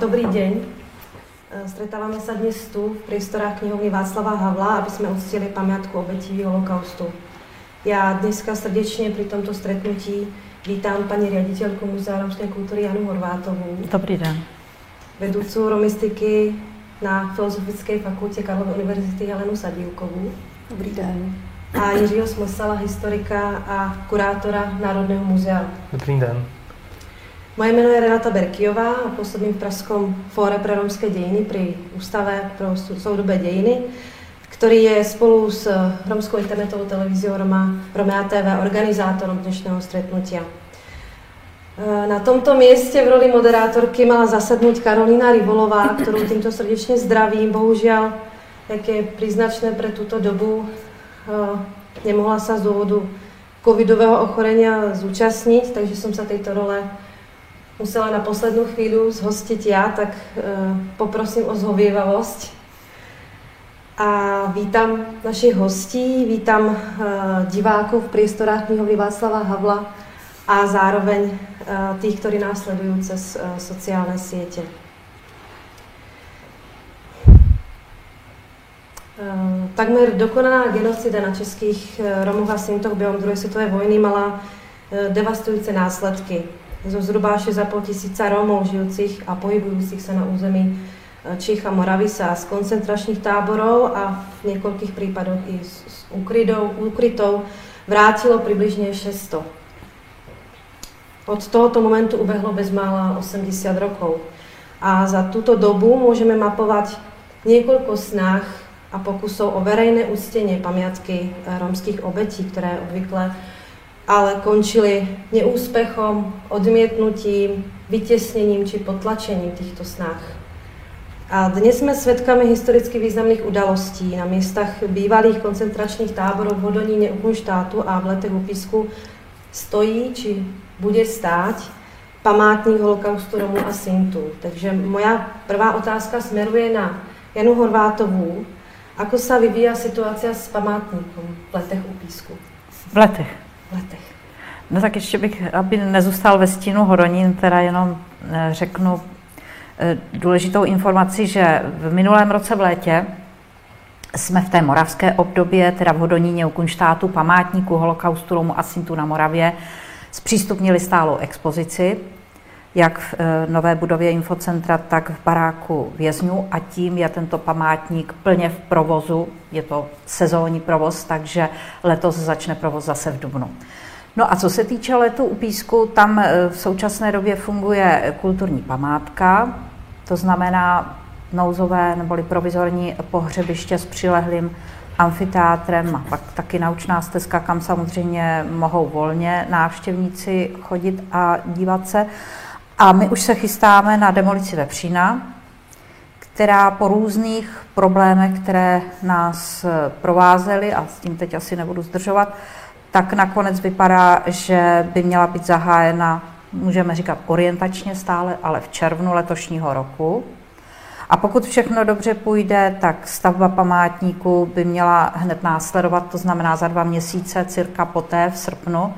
Dobrý deň. E, Stretávame sa dnes tu v priestorách knihovny Václava Havla, aby sme uctili pamiatku obetí holokaustu. Já dneska srdečně při tomto stretnutí vítám paní riaditeľku Muzea romskej kultury Janu Horvátovou, Dobrý den. vedúcu romistiky na Filozofické fakultě Karlovy univerzity Helenu Sadílkovou Dobrý den. a Jiřího Smosala, historika a kurátora Národného muzea. Dobrý den. Moje jméno je Renata Berkiová a působím v Pražskom fóre pre romské dějiny pri Ústave pro soudobé dějiny, který je spolu s romskou internetovou televizí Roma, Romea TV organizátorom dnešného stretnutia. E, Na tomto místě v roli moderátorky mala zasednout Karolina Rivolová, kterou tímto srdečně zdravím. Bohužel, jak je příznačné pro tuto dobu, e, nemohla se z důvodu covidového ochorení zúčastnit, takže jsem se této role musela na poslední chvíli zhostit já, tak e, poprosím o zhověvavost. A vítám našich hostí, vítám e, diváků v priestorách knihovny Václava Havla a zároveň e, tých, ktorí nás sledujú cez sociálne siete. E, Takmer dokonaná genocida na českých Romov a Sintoch během druhé světové vojny mala devastující následky. Zo zhruba 6,5 tisíca Rómov žijúcich a pohybujúcich sa na území e, Čích a Moravy sa z koncentračných táborov a v niekoľkých prípadoch i úkrydov, úkrytov vrátilo približne 600. Od tohoto momentu ubehlo bezmála 80 rokov. A za túto dobu môžeme mapovať niekoľko snah a pokusov o verejné uctenie pamiatky romských obetí, ktoré obvykle ale končili neúspechom, odmietnutím, vytěsněním či potlačením těchto snah. A dnes jsme svědkami historicky významných udalostí. Na místech bývalých koncentračních táborů v Hodoníně u štátu a v letech u Písku stojí či bude stáť památník holokaustu Romů a Sintů. Takže moja prvá otázka smeruje na Janu Horvátovou. Ako sa vyvíja situace s památníkom v letech u Písku? V letech. Letech. No tak ještě bych, aby nezůstal ve stínu Horonín, teda jenom eh, řeknu eh, důležitou informaci, že v minulém roce v létě jsme v té moravské obdobě, teda v Hodoníně u Kunštátu, památníku holokaustu Romu a Sintu na Moravě, zpřístupnili stálou expozici, jak v eh, nové budově infocentra, tak v baráku vězňů a tím je tento památník plně v provozu. Je to sezónní provoz, takže letos začne provoz zase v Dubnu. No a co se týče letu u Písku, tam eh, v současné době funguje kulturní památka, to znamená nouzové neboli provizorní pohřebiště s přilehlým amfiteátrem pak taky naučná stezka, kam samozřejmě mohou volně návštěvníci chodit a dívat se. A my už se chystáme na demolici Vepřína, která po různých problémech, které nás eh, provázely, a s tím teď asi nebudu zdržovat, tak nakonec vypadá, že by měla být zahájena, můžeme říkat orientačně stále, ale v červnu letošního roku. A pokud všechno dobře půjde, tak stavba památníku by měla hned následovat, to znamená za dva měsíce, cirka poté v srpnu,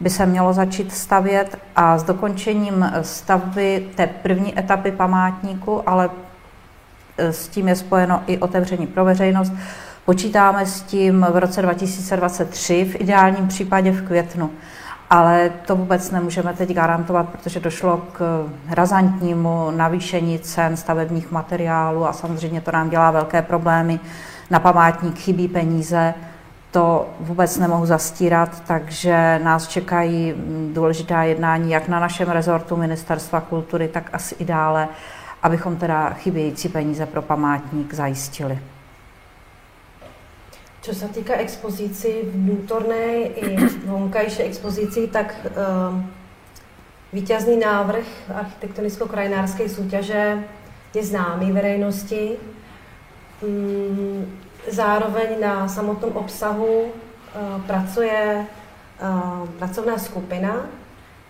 by se mělo začít stavět a s dokončením stavby té první etapy památníku, ale e, s tím je spojeno i otevření pro veřejnost, Počítáme s tím v roce 2023, v ideálním případě v květnu. Ale to vůbec nemůžeme teď garantovat, protože došlo k razantnímu navýšení cen stavebních materiálů a samozřejmě to nám dělá velké problémy. Na památník chybí peníze, to vůbec nemohu zastírat, takže nás čekají důležitá jednání jak na našem rezortu Ministerstva kultury, tak asi i dále, abychom teda chybějící peníze pro památník zajistili. Čo sa týka expozícií vnútornej i vonkajšej expozícií, tak um, víťazný návrh architektonicko-krajinárskej súťaže je známý verejnosti. Um, zároveň na samotnom obsahu uh, pracuje uh, pracovná skupina,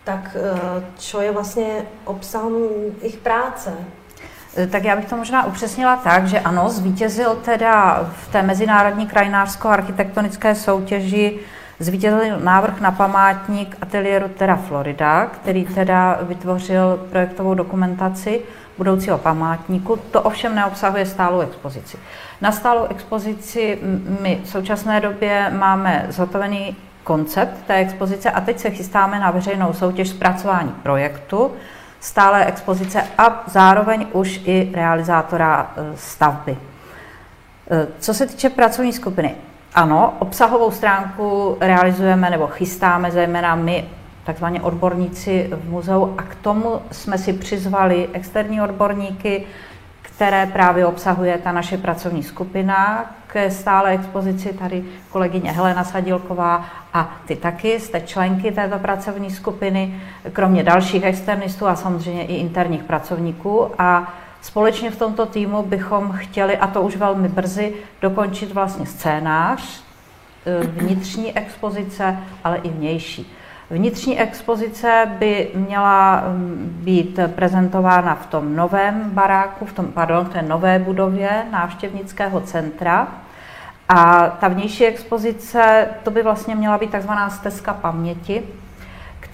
tak uh, čo je vlastně obsahom ich práce? Tak já bych to možná upřesnila tak, že ano, zvítězil teda v té mezinárodní krajinářsko-architektonické soutěži zvítězil návrh na památník ateliéru Terra Florida, který teda vytvořil projektovou dokumentaci budoucího památníku. To ovšem neobsahuje stálou expozici. Na stálou expozici my v současné době máme zhotovený koncept té expozice a teď se chystáme na veřejnou soutěž zpracování projektu, stále expozice a zároveň už i realizátora e, stavby. E, co se týče pracovní skupiny, ano, obsahovou stránku realizujeme nebo chystáme zejména my, takzvaně odborníci v muzeu a k tomu jsme si přizvali externí odborníky, které právě obsahuje ta naše pracovní skupina. K stále expozici tady kolegyně Helena Sadilková a ty taky jste členky této pracovní skupiny, kromě dalších externistů a samozřejmě i interních pracovníků. A společně v tomto týmu bychom chtěli, a to už velmi brzy, dokončit vlastně scénář e, vnitřní expozice, ale i vnější. Vnitřní expozice by měla mm, být prezentována v tom novém baráku, v tom, pardon, v té nové budově návštěvnického centra. A ta vnější expozice, to by vlastně měla být takzvaná stezka paměti,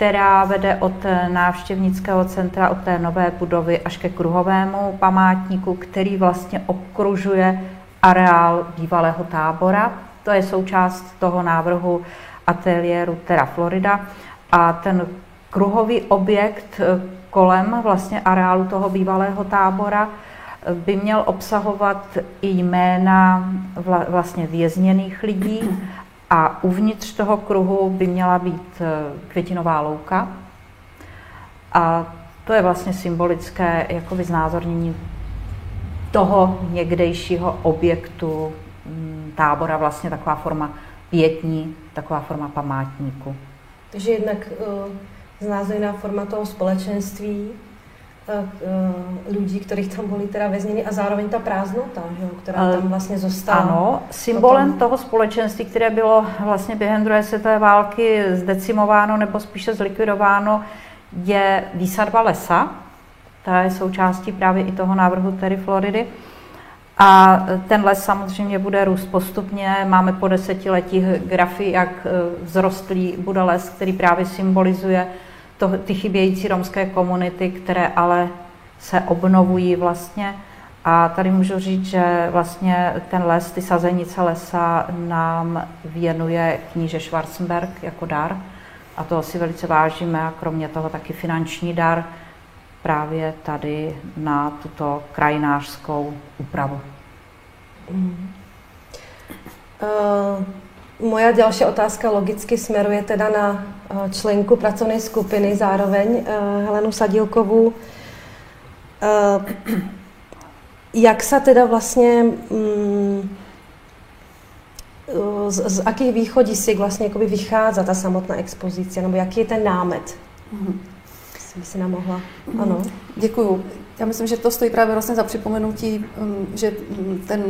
která vede od návštěvnického centra, od té nové budovy až ke kruhovému památníku, který vlastně obkružuje areál bývalého tábora. To je součást toho návrhu ateliéru Terra Florida a ten kruhový objekt eh, kolem vlastně areálu toho bývalého tábora eh, by měl obsahovat i jména vlastně vězněných lidí a uvnitř toho kruhu by měla být eh, květinová louka. A to je vlastně symbolické jakoby znázornění toho někdejšího objektu mm, tábora, vlastně taková forma pětní, taková forma památníku. Takže jednak uh, znázorněná forma toho společenství, lidí, kterých tam byli teda vězněni a zároveň ta prázdnota, že, která tam vlastně zůstala. Ano, symbolem potom... toho společenství, které bylo vlastně během druhé světové války zdecimováno nebo spíše zlikvidováno, je výsadba lesa. Ta je součástí právě i toho návrhu Terry Floridy. A ten les samozřejmě bude růst postupně. Máme po desetiletí grafy, jak e, vzrostlý bude les, který právě symbolizuje to, ty chybějící romské komunity, které ale se obnovují vlastně. A tady můžu říct, že vlastně ten les, ty sazenice lesa nám věnuje kníže Schwarzenberg jako dar. A toho si velice vážíme a kromě toho taky finanční dar právě tady na tuto krajinářskou úpravu. Mm. Uh, moja další otázka logicky směruje teda na uh, členku pracovní skupiny, zároveň uh, Helenu Sadílkovou. Uh, jak se teda vlastně um, z, z jakých východisek vlastně vychází ta samotná expozice, nebo jaký je ten námet? Mm-hmm by si nám mohla. Mhm. Ano. Děkuju. Já myslím, že to stojí právě vlastně za připomenutí, um, že ten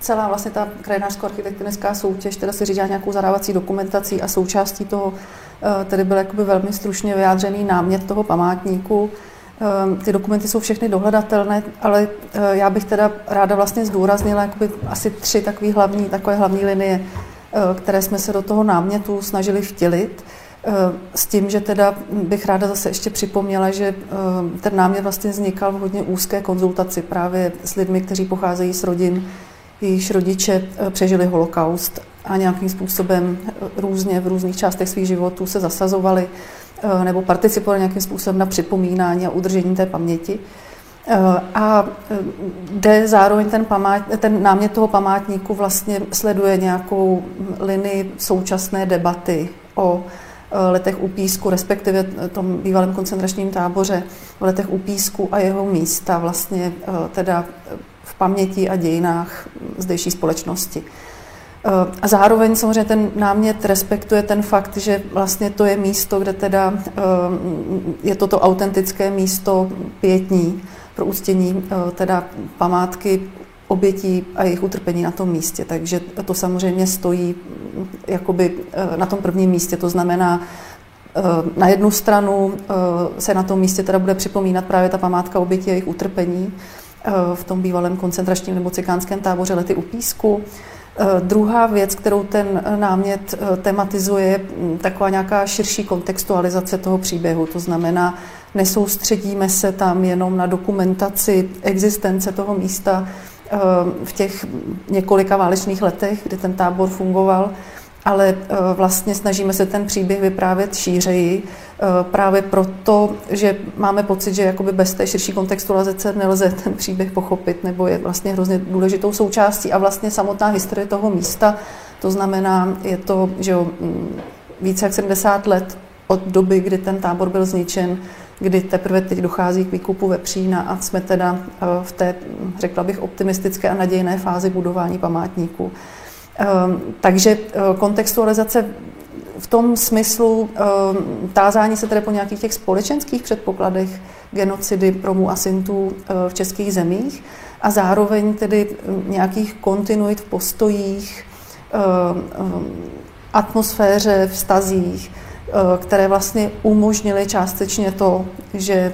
celá vlastně ta krajinářsko-architektonická soutěž teda si říká nějakou zadávací dokumentací a součástí toho uh, tedy byl jakoby velmi stručně vyjádřený námět toho památníku. Um, ty dokumenty jsou všechny dohledatelné, ale uh, já bych teda ráda vlastně zdůraznila jakoby asi tři takové hlavní, takové hlavní linie, uh, které jsme se do toho námětu snažili vtělit. S tím, že teda bych ráda zase ještě připomněla, že eh, ten námět vlastně vznikal v hodně úzké konzultaci právě s lidmi, kteří pocházejí z rodin, jejichž rodiče eh, přežili holokaust a nějakým způsobem eh, různě v různých částech svých životů se zasazovali nebo participovali nějakým způsobem na připomínání a udržení té paměti. A kde zároveň ten, památ, ten námět toho památníku vlastně sleduje nějakou linii současné debaty o Eh, letech u Písku, respektive tom bývalém koncentračním táboře v letech u Písku a jeho místa vlastně eh, teda v paměti a dějinách zdejší společnosti. Eh, a zároveň samozřejmě ten námět respektuje ten fakt, že vlastně to je místo, kde teda je toto autentické místo pětní pro úctění teda památky obětí a jejich utrpení na tom místě. Takže to samozřejmě stojí mm, jakoby eh, na tom prvním místě. To znamená, eh, na jednu stranu eh, se na tom místě teda bude připomínat právě ta památka obětí a jejich utrpení v tom bývalém koncentračním nebo cikánském táboře Lety u Písku. Druhá věc, kterou ten námět tematizuje, je mm, taková nějaká širší kontextualizace toho příběhu. To znamená, nesoustředíme se tam jenom na dokumentaci existence toho místa v těch několika válečných letech, kdy ten tábor fungoval, ale eh, vlastně snažíme se ten příběh vyprávět šířeji, eh, právě proto, že máme pocit, že jakoby bez té širší kontextualizace nelze ten příběh pochopit, nebo je vlastně hrozně důležitou součástí. A vlastně samotná historie toho místa, to znamená, je to, že jo, mm, více jak 70 let od doby, kdy ten tábor byl zničen, kdy teprve teď dochází k výkupu vepřína a jsme teda eh, v té, řekla bych, optimistické a nadějné fázi budování památníků. Ehm, takže eh, kontextualizace v tom smyslu ehm, tázání se tedy po nějakých těch společenských předpokladech genocidy Romů a Sintů eh, v českých zemích a zároveň tedy hm, nějakých kontinuit v postojích, ehm, atmosféře, vztazích, které vlastně umožnily částečně to, že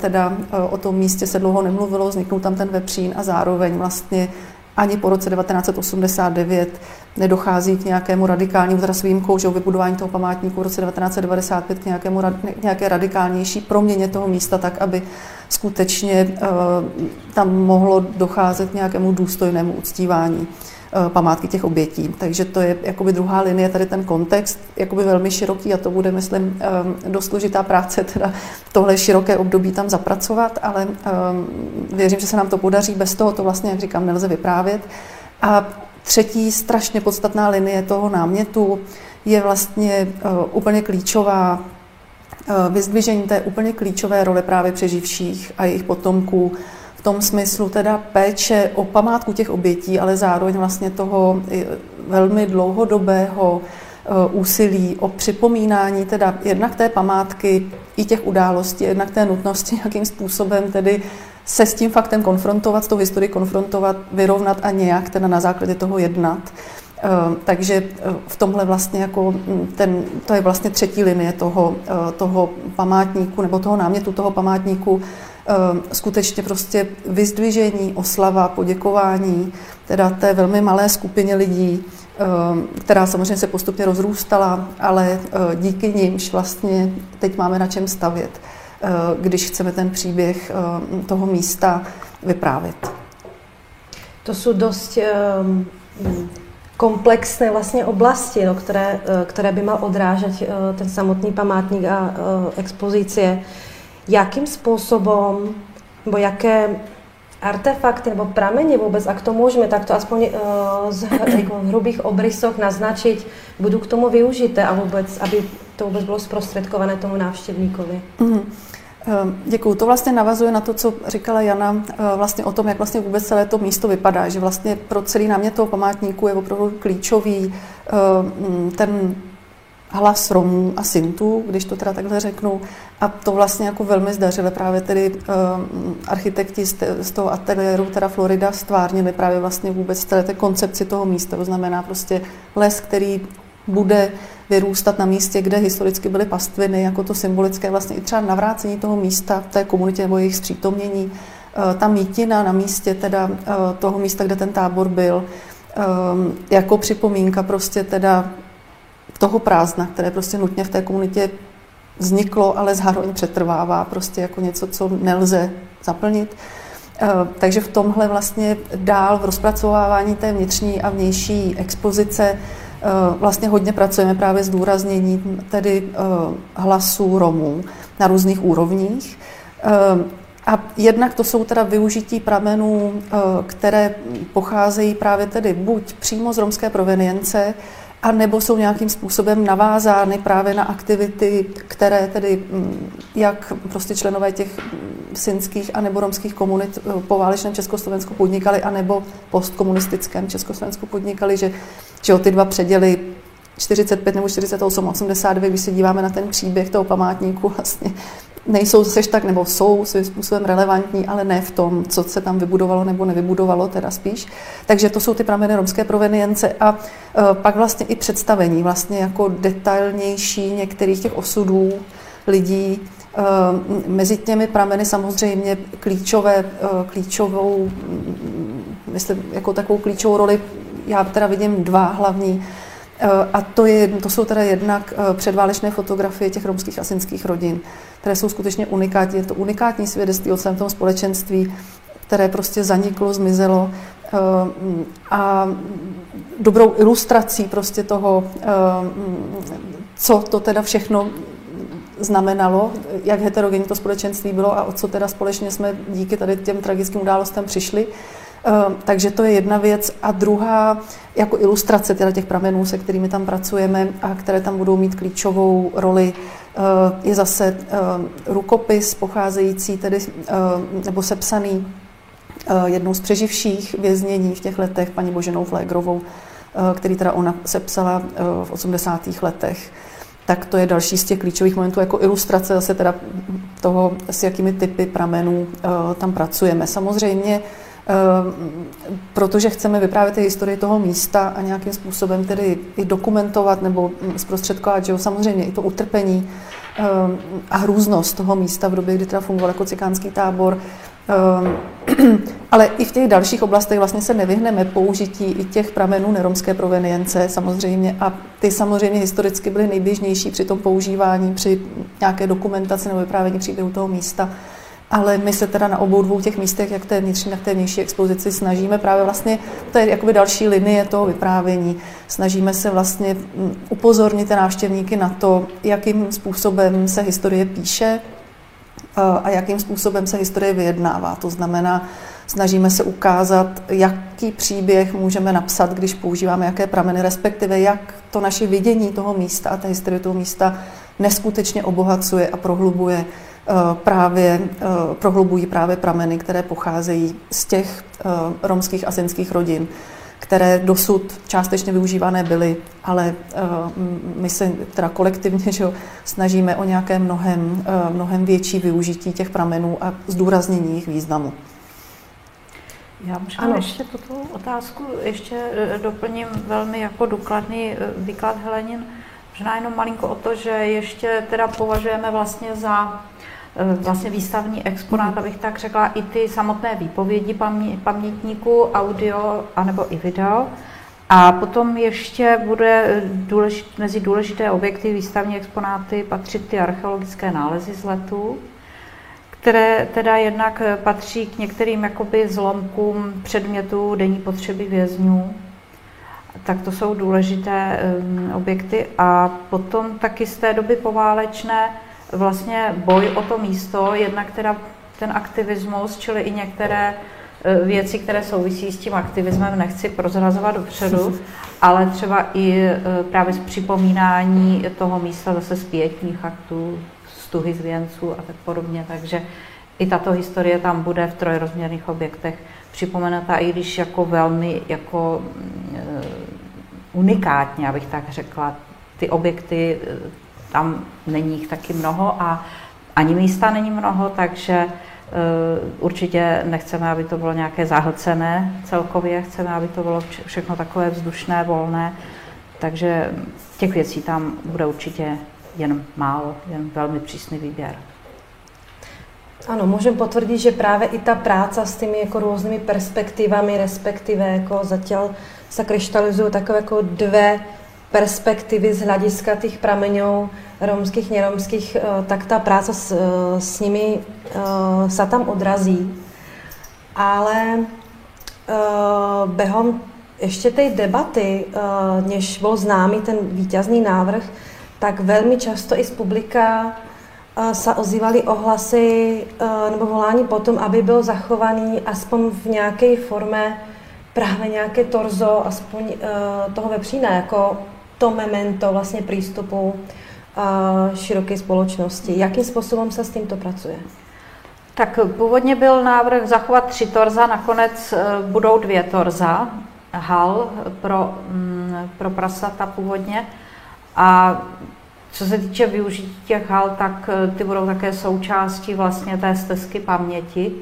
teda o tom místě se dlouho nemluvilo, vzniknul tam ten vepřín a zároveň vlastně ani po roce 1989 nedochází k nějakému radikálnímu, teda s výjimkou, že o vybudování toho památníku v roce 1995 k nějakému, nějaké radikálnější proměně toho místa, tak aby skutečně tam mohlo docházet k nějakému důstojnému uctívání. Eh, památky těch obětí. Takže to je jakoby druhá linie, tady ten kontext, jakoby velmi široký a to bude, myslím, eh, dost složitá práce, teda tohle široké období tam zapracovat, ale eh, věřím, že se nám to podaří. Bez toho to vlastně, jak říkám, nelze vyprávět. A třetí strašně podstatná linie toho námětu je vlastně úplně klíčová vyzdvižení té úplně klíčové role právě přeživších a jejich potomků v tom smyslu teda péče o památku těch obětí, ale zároveň vlastně toho velmi dlouhodobého eh, úsilí o připomínání teda jednak té památky i těch událostí, jednak té nutnosti nějakým způsobem tedy se s tím faktem konfrontovat, s tou historií konfrontovat, vyrovnat a nějak teda na základě toho jednat. Eh, takže eh, v tomhle vlastně jako hm, ten, to je vlastně třetí linie toho, toho památníku nebo toho námětu toho památníku, skutečně prostě vyzdvižení, oslava, poděkování, teda té velmi malé skupině lidí, ehm, která samozřejmě se postupně rozrůstala, ale eh, díky nimž vlastně teď máme na čem stavět, eh, když chceme ten příběh ehm, toho místa vyprávět. To jsou dost komplexné vlastně oblasti, no, které, eh, které by mal odrážet ten samotný památník a expozice jakým způsobem, nebo jaké artefakty nebo prameny vůbec, a k tomu můžeme takto aspoň uh, z jako hrubých obrysoch naznačit, budou k tomu využité a vůbec, aby to vůbec bylo zprostředkované tomu návštěvníkovi. Mm. Děkuju. To vlastně navazuje na to, co říkala Jana, eh, vlastně o tom, jak vlastně vůbec celé to místo vypadá, že vlastně pro celý námět toho památníku je opravdu klíčový ten hlas Romů a Sintů, když to teda takhle řeknu. A to vlastně jako velmi zdařili právě tedy uh, architekti z, z toho ateliéru, teda Florida, stvárnili právě vlastně vůbec té koncepci toho místa. To znamená prostě les, který bude vyrůstat na místě, kde historicky byly pastviny, jako to symbolické vlastně i třeba navrácení toho místa v té komunitě nebo jejich zpřítomnění. Uh, ta mítina na místě teda uh, toho místa, kde ten tábor byl, um, jako připomínka prostě teda toho prázdna, které prostě nutně v té komunitě vzniklo, ale zároveň přetrvává prostě jako něco, co nelze zaplnit. Eh, takže v tomhle vlastně dál v rozpracovávání té vnitřní a vnější expozice eh, vlastně hodně pracujeme právě s důrazněním tedy eh, hlasů Romů na různých úrovních. A jednak to jsou teda využití pramenů, které pocházejí právě tedy buď přímo z romské provenience, a nebo jsou nějakým způsobem navázány právě na aktivity, které tedy mm, jak prostě členové těch mm, synských a nebo romských komunit eh, po válečném Československu podnikali, anebo postkomunistickém Československu podnikali, že, že ty dva předěly 45 nebo 48, 82, když se díváme na ten příběh toho památníku, vlastně nejsou zase tak, nebo jsou svým způsobem relevantní, ale ne v tom, co se tam vybudovalo nebo nevybudovalo, teda spíš. Takže to jsou ty prameny romské provenience a uh, pak vlastně i představení, vlastně jako detailnější některých těch osudů lidí, Uh, mezi těmi prameny samozřejmě klíčové, uh, klíčovou, myslím, jako takovou klíčovou roli já teda vidím dva hlavní. A to, je, to jsou teda jednak předválečné fotografie těch romských asinských rodin, které jsou skutečně unikátní. Je to unikátní svědectví o celém tom společenství, které prostě zaniklo, zmizelo a dobrou ilustrací prostě toho, co to teda všechno znamenalo, jak heterogenní to společenství bylo a o co teda společně jsme díky tady těm tragickým událostem přišli. Ehm, takže to je jedna věc. A druhá, jako ilustrace těch pramenů, se kterými tam pracujeme a které tam budou mít klíčovou roli, ehm, je zase ehm, rukopis pocházející tedy, nebo sepsaný jednou z přeživších věznění v těch letech, paní Boženou Flégrovou, který teda ona sepsala v 80. letech tak to je další z těch klíčových momentů jako ilustrace zase teda toho, s jakými typy pramenů tam pracujeme. Samozřejmě, protože chceme vyprávět ty historii toho místa a nějakým způsobem tedy i dokumentovat nebo zprostředkovat, že jo, samozřejmě i to utrpení uh, a hrůznost toho místa v době, kdy teda fungoval jako cikánský tábor, Ehm, ale i v těch dalších oblastech vlastně se nevyhneme použití i těch pramenů neromské provenience samozřejmě a ty samozřejmě historicky byly nejběžnější při tom používání, při nějaké dokumentaci nebo vyprávění příběhu toho místa. Ale my se teda na obou dvou těch místech, jak té vnitřní, tak té vnější expozici, snažíme právě vlastně, to je jakoby další linie toho vyprávění, snažíme se vlastně mm, upozornit návštěvníky na to, jakým způsobem se historie píše, a jakým způsobem se historie vyjednává. To znamená, snažíme se ukázat, jaký příběh můžeme napsat, když používáme jaké prameny, respektive jak to naše vidění toho místa a té historie toho místa neskutečně obohacuje a prohlubuje právě, prohlubují právě prameny, které pocházejí z těch romských a senských rodin které dosud částečně využívané byly, ale my se teda kolektivně že snažíme o nějaké mnohem, mnohem větší využití těch pramenů a zdůraznění jejich významu. Já možná ano. ještě tuto otázku ještě eh, doplním velmi jako důkladný výklad Helenin. Možná jenom malinko o to, že ještě teda považujeme vlastně za Eh, vlastně výstavní exponát, abych tak řekla, i ty samotné výpovědi pamětníků, audio anebo i video. A potom ještě bude důležit, mezi důležité objekty výstavní exponáty patřit ty archeologické nálezy z letů, které teda jednak patří k některým jakoby zlomkům předmětů denní potřeby vězňů, tak to jsou důležité um, objekty. A potom taky z té doby poválečné vlastně boj o to místo, jednak teda ten aktivismus, čili i některé e, věci, které souvisí s tím aktivismem, nechci prozrazovat dopředu, ale třeba i e, právě z připomínání toho místa zase zpětních aktů, stuhy z věnců a tak podobně, takže i tato historie tam bude v trojrozměrných objektech připomenuta, i když jako velmi jako uh, unikátně, abych tak řekla. Ty objekty tam není jich taky mnoho a ani místa není mnoho, takže uh, určitě nechceme, aby to bylo nějaké zahlcené celkově, chceme, aby to bylo všechno takové vzdušné, volné, takže těch věcí tam bude určitě jen málo, jen velmi přísný výběr. Ano, můžem potvrdit, že právě i ta práce s těmi jako různými perspektivami, respektive jako zatím se kryštalizují takové jako dvě perspektivy z hlediska těch prameňů romských, neromských, eh, tak ta práce s, eh, s nimi eh, se tam odrazí. Ale behom ještě té debaty, než byl známý ten vítězný návrh, tak velmi často i z publika se ozývaly ohlasy nebo volání potom, aby byl zachovaný aspoň v nějaké formě právě nějaké torzo, aspoň toho vepřína, jako to memento vlastně přístupu široké společnosti. Jakým způsobem se s tímto pracuje? Tak původně byl návrh zachovat tři torza, nakonec e, budou dvě torza, hal pro, mm, pro prasata původně. A co se týče využití těch hal, tak e, ty budou také součástí vlastně té stezky paměti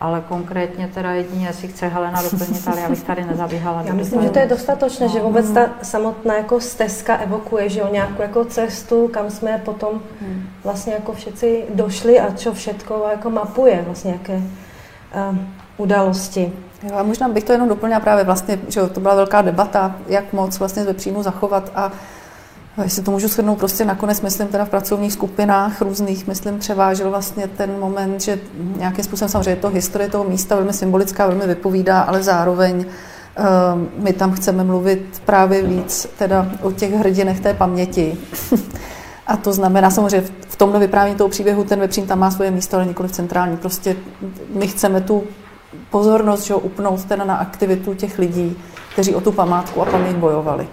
ale konkrétně teda jedině, jestli chce Helena doplnit, ale já bych tady nezabíhala. Já myslím, že to je dostatočné, no. že vůbec ta samotná jako stezka evokuje, že o nějakou jako cestu, kam jsme potom hmm. vlastně jako všetci došli a co všetko jako mapuje vlastně jaké uh, události. Jo, a možná bych to jenom doplnila právě vlastně, že to byla velká debata, jak moc vlastně ve příjmu zachovat a Jestli to můžu shrnout, prostě nakonec, myslím, teda v pracovních skupinách různých, myslím, převážil vlastně ten moment, že nějakým způsobem samozřejmě to historie toho místa velmi symbolická, velmi vypovídá, ale zároveň uh, my tam chceme mluvit právě víc teda o těch hrdinech té paměti. A to znamená samozřejmě v tomhle vyprávění toho příběhu ten vepřín tam má svoje místo, ale nikoli v centrální. Prostě my chceme tu pozornost že ho, upnout teda na aktivitu těch lidí, kteří o tu památku a paměť bojovali.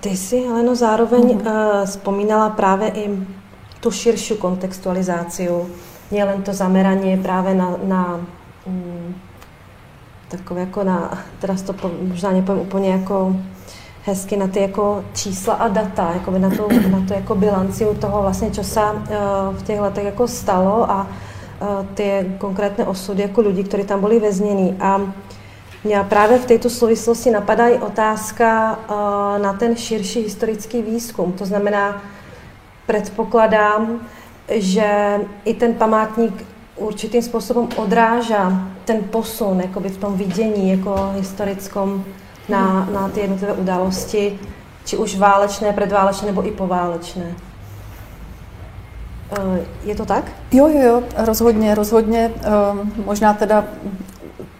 Ty si, Heleno, zároveň mm-hmm. vzpomínala právě i tu širší kontextualizaci, nielen to zameraně právě na, na mm, takové jako na, teraz to po, možná nepovím úplně jako hezky na ty jako čísla a data, jako na to, na to jako bilanci toho vlastně, co se uh, v těch letech jako stalo a uh, ty konkrétné osudy jako lidí, kteří tam byli vezněni. A mě právě v této souvislosti napadá i otázka uh, na ten širší historický výzkum. To znamená, předpokládám, že i ten památník určitým způsobem odrážá ten posun jakoby v tom vidění jako historickom na, na ty jednotlivé události, či už válečné, předválečné nebo i poválečné. Uh, je to tak? Jo, jo, jo, rozhodně, rozhodně. Um, možná teda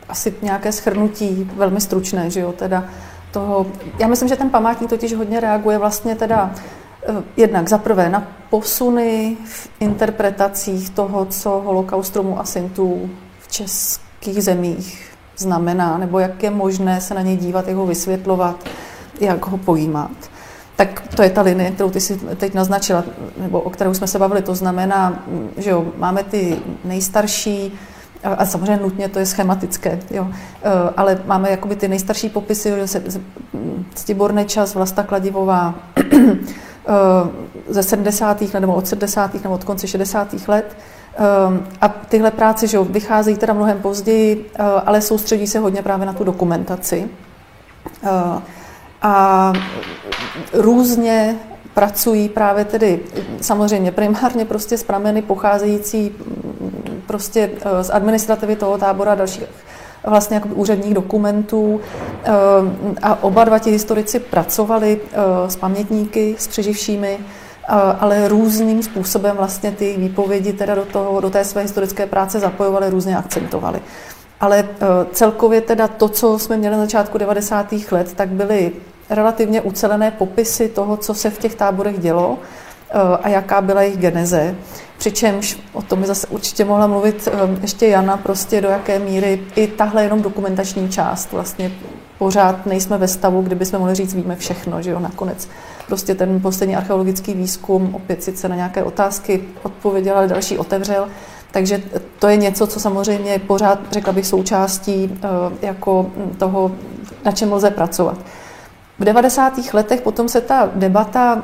asi nějaké schrnutí velmi stručné, že jo, teda toho, já myslím, že ten památník totiž hodně reaguje vlastně teda eh, jednak za prvé na posuny v interpretacích toho, co holokaust Romů a Sintů v českých zemích znamená, nebo jak je možné se na něj dívat, jak ho vysvětlovat, jak ho pojímat. Tak to je ta linie, kterou ty si teď naznačila, nebo o kterou jsme se bavili. To znamená, že jo, máme ty nejstarší a samozřejmě nutně to je schematické, jo. E, ale máme jakoby ty nejstarší popisy, Stibor Nečas, Vlasta Kladivová e, ze 70. nebo od 70. nebo od konce 60. let. E, a tyhle práce že vycházejí teda mnohem později, ale soustředí se hodně právě na tu dokumentaci. A různě pracují právě tedy samozřejmě primárně prostě z prameny pocházející prostě eh, z administrativy toho tábora a dalších vlastně jako úředních dokumentů eh, a oba dva ti historici pracovali eh, s pamětníky, s přeživšími, ale různým způsobem vlastně ty výpovědi teda do, toho, do té své historické práce zapojovali, různě akcentovali. Ale celkově teda to, co jsme měli na začátku 90. let, tak byly relativně ucelené popisy toho, co se v těch táborech dělo a jaká byla jejich geneze. Přičemž o tom by zase určitě mohla mluvit ehm, ještě Jana, prostě do jaké míry i tahle jenom dokumentační část vlastně pořád nejsme ve stavu, kdyby jsme mohli říct, víme všechno, že jo, nakonec. Prostě ten poslední archeologický výzkum opět sice na nějaké otázky odpověděl, ale další otevřel. Takže to je něco, co samozřejmě pořád, řekla bych, součástí ehm, jako toho, na čem lze pracovat. V 90. letech potom se ta debata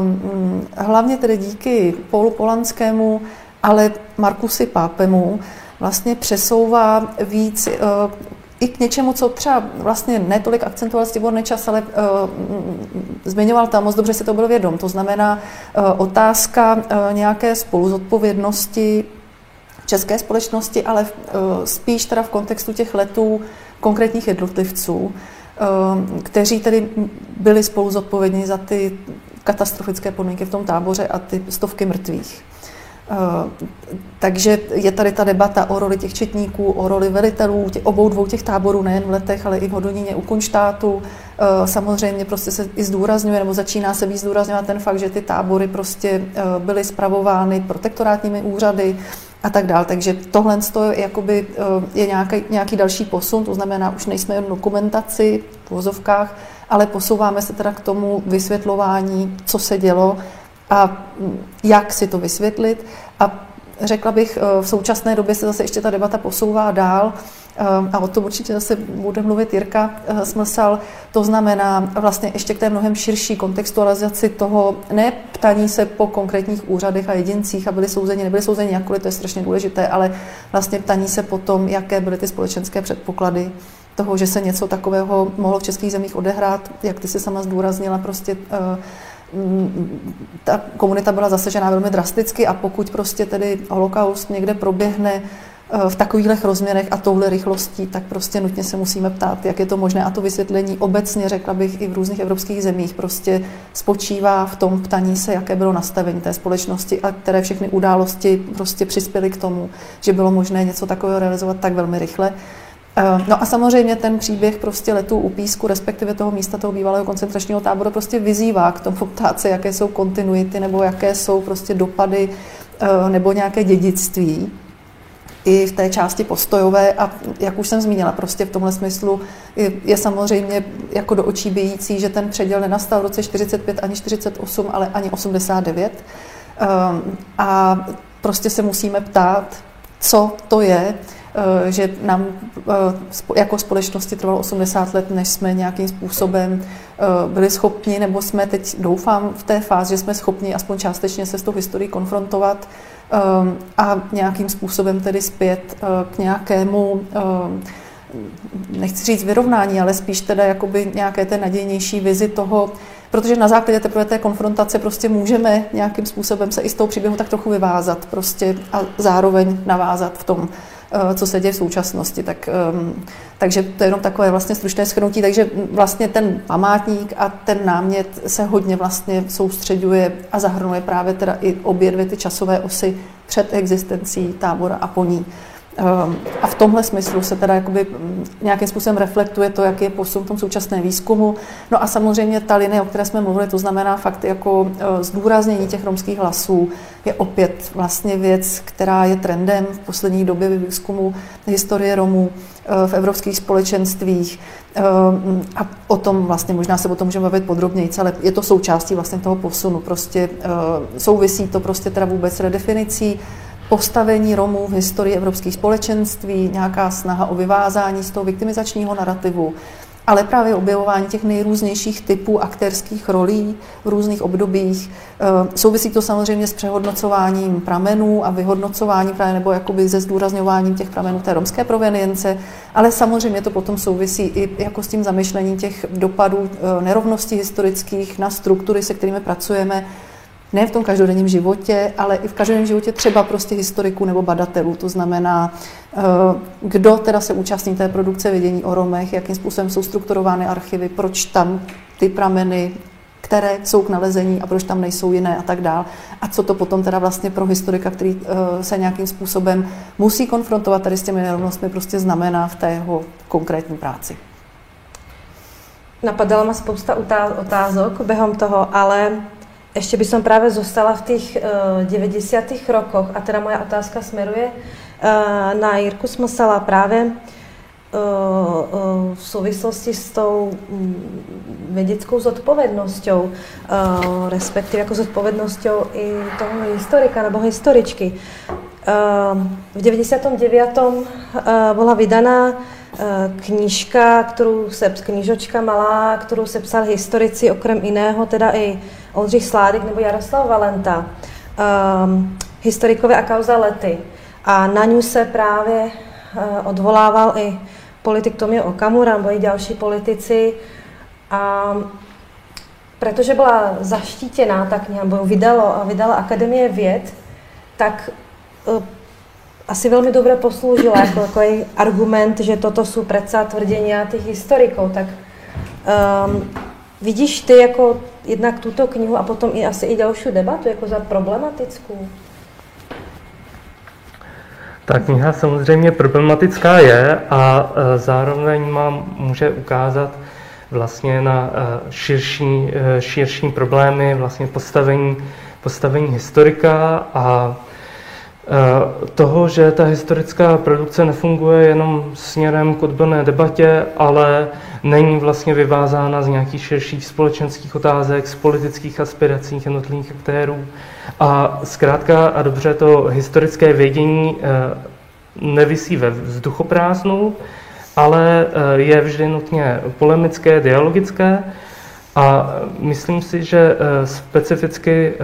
um, hlavně tedy díky Paulu Polanskému, ale Markusi Pápemu vlastně přesouvá víc uh, i k něčemu, co třeba vlastně netolik akcentoval Stibor Nečas, ale uh, zmiňoval tam, moc dobře si to byl vědom. To znamená uh, otázka uh, nějaké spoluzodpovědnosti české společnosti, ale uh, spíš teda v kontextu těch letů konkrétních jednotlivců. Ehm, kteří tedy byli spolu zodpovědní za ty katastrofické podmínky v tom táboře a ty stovky mrtvých. Ehm, takže je tady ta debata o roli těch četníků, o roli velitelů těch obou dvou těch táborů, nejen v letech, ale i v Hodoníně u Kunštátu. Ehm, samozřejmě prostě se i zdůrazňuje, nebo začíná se víc zdůrazňovat ten fakt, že ty tábory prostě byly spravovány protektorátními úřady, a tak dál. Takže tohle jakoby, eh, je nějaký, nějaký další posun, to znamená, už nejsme jen dokumentaci v vozovkách, ale posouváme se teda k tomu vysvětlování, co se dělo a mm, jak si to vysvětlit. A řekla bych, eh, v současné době se zase ještě ta debata posouvá dál a o tom určitě zase bude mluvit Jirka eh, Smlsal, to znamená vlastně ještě k té mnohem širší kontextualizaci toho, ne ptaní se po konkrétních úřadech a jedincích a byli souzeni, nebyli souzeni jakkoliv, to je strašně důležité, ale vlastně ptaní se po tom, jaké byly ty společenské předpoklady toho, že se něco takového mohlo v českých zemích odehrát, jak ty si sama zdůraznila, prostě eh, ta komunita byla zasežená velmi drasticky a pokud prostě tedy holokaust někde proběhne v takových rozměrech a touhle rychlostí, tak prostě nutně se musíme ptát, jak je to možné. A to vysvětlení obecně, řekla bych, i v různých evropských zemích prostě spočívá v tom ptaní se, jaké bylo nastavení té společnosti a které všechny události prostě přispěly k tomu, že bylo možné něco takového realizovat tak velmi rychle. Eh, no a samozřejmě ten příběh prostě letů u Písku, respektive toho místa toho bývalého koncentračního tábora, prostě vyzývá k tomu ptát se, jaké jsou kontinuity nebo jaké jsou prostě dopady eh, nebo nějaké dědictví i v té části postojové a jak už jsem zmínila, prostě v tomhle smyslu je, je samozřejmě jako do očí bijící, že ten předěl nenastal v roce 45 ani 48, ale ani 89. Um, eh, a prostě se musíme ptát, co to je, Eh, že nám eh, jako společnosti trvalo 80 let, než jsme nějakým způsobem eh, byli schopni, nebo jsme teď, doufám, v té fázi, že jsme schopni aspoň částečně se s tou historií konfrontovat a nějakým způsobem tedy zpět k nějakému nechci říct vyrovnání, ale spíš teda jakoby nějaké té nadějnější vizi toho, protože na základě teprve té konfrontace prostě můžeme nějakým způsobem se i z toho příběhu tak trochu vyvázat prostě a zároveň navázat v tom. Eh, co se děje v současnosti. Tak, ehm, takže to je jenom takové vlastně stručné schrnutí. Takže vlastně ten památník a ten námět se hodně vlastně soustředuje a zahrnuje právě teda i obě dvě ty časové osy před existencí tábora a po ní. Ehm, a v tomhle smyslu se teda jakoby mm, nějakým způsobem reflektuje to, jaký je posun v tom současném výzkumu. No a samozřejmě ta linie, o které jsme mluvili, to znamená fakt jako e, zdůraznění těch romských hlasů, je opět vlastně věc, která je trendem v poslední době výzkumu historie Romů e, v evropských společenstvích. Ehm, a o tom vlastně možná se o tom můžeme bavit podrobněji, ale je to součástí vlastně toho posunu. Prostě e, souvisí to prostě teda vůbec redefinicí postavení Romů v historii evropských společenství, nějaká snaha o vyvázání z toho viktimizačního narrativu, ale právě objevování těch nejrůznějších typů aktérských rolí v různých obdobích. Eh, souvisí to samozřejmě s přehodnocováním pramenů a vyhodnocováním právě nebo jakoby se zdůrazňováním těch pramenů té romské provenience, ale samozřejmě to potom souvisí i jako s tím zamyšlením těch dopadů eh, nerovností historických na struktury, se kterými pracujeme, ne v tom každodenním životě, ale i v každodenním životě třeba prostě historiků nebo badatelů. To znamená, eh, kdo teda se účastní té produkce vědění o Romech, jakým způsobem jsou strukturovány archivy, proč tam ty prameny, které jsou k nalezení a proč tam nejsou jiné a tak dál. A co to potom teda vlastně pro historika, který eh, se nějakým způsobem musí konfrontovat tady s těmi nerovnostmi, prostě znamená v té jeho konkrétní práci. Napadala ma spousta otázok během toho, ale ještě by som práve zostala v tých uh, 90. rokoch a teda moja otázka smeruje uh, na Jirku Smysala právě uh, v souvislosti s tou um, vědeckou zodpovědnosťou, uh, respektive jako zodpovědnosťou i toho historika nebo historičky. V 99. Uh, byla vydaná knížka, kterou se, knížočka malá, kterou se psal historici, okrem jiného teda i Oldřich Sládek nebo Jaroslav Valenta, um, historikové a kauza lety. A na ňu se právě uh, odvolával i politik Tomio Okamura nebo i další politici. A protože byla zaštítěná ta kniha, nebo vydalo, vydala Akademie věd, tak uh, asi velmi dobře posloužila jako takový argument, že toto jsou přece tvrdění těch historiků. Tak um, vidíš ty jako jednak tuto knihu a potom i asi i další debatu jako za problematickou? Ta kniha samozřejmě problematická je a e, zároveň mám, může ukázat vlastně na e, širší, e, širší problémy vlastně postavení, postavení historika a toho, že ta historická produkce nefunguje jenom směrem k odborné debatě, ale není vlastně vyvázána z nějakých širších společenských otázek, z politických aspirací jednotlivých aktérů. A zkrátka a dobře to historické vědění eh, nevisí ve vzduchoprázdnu, ale eh, je vždy nutně polemické, dialogické a myslím si, že eh, specificky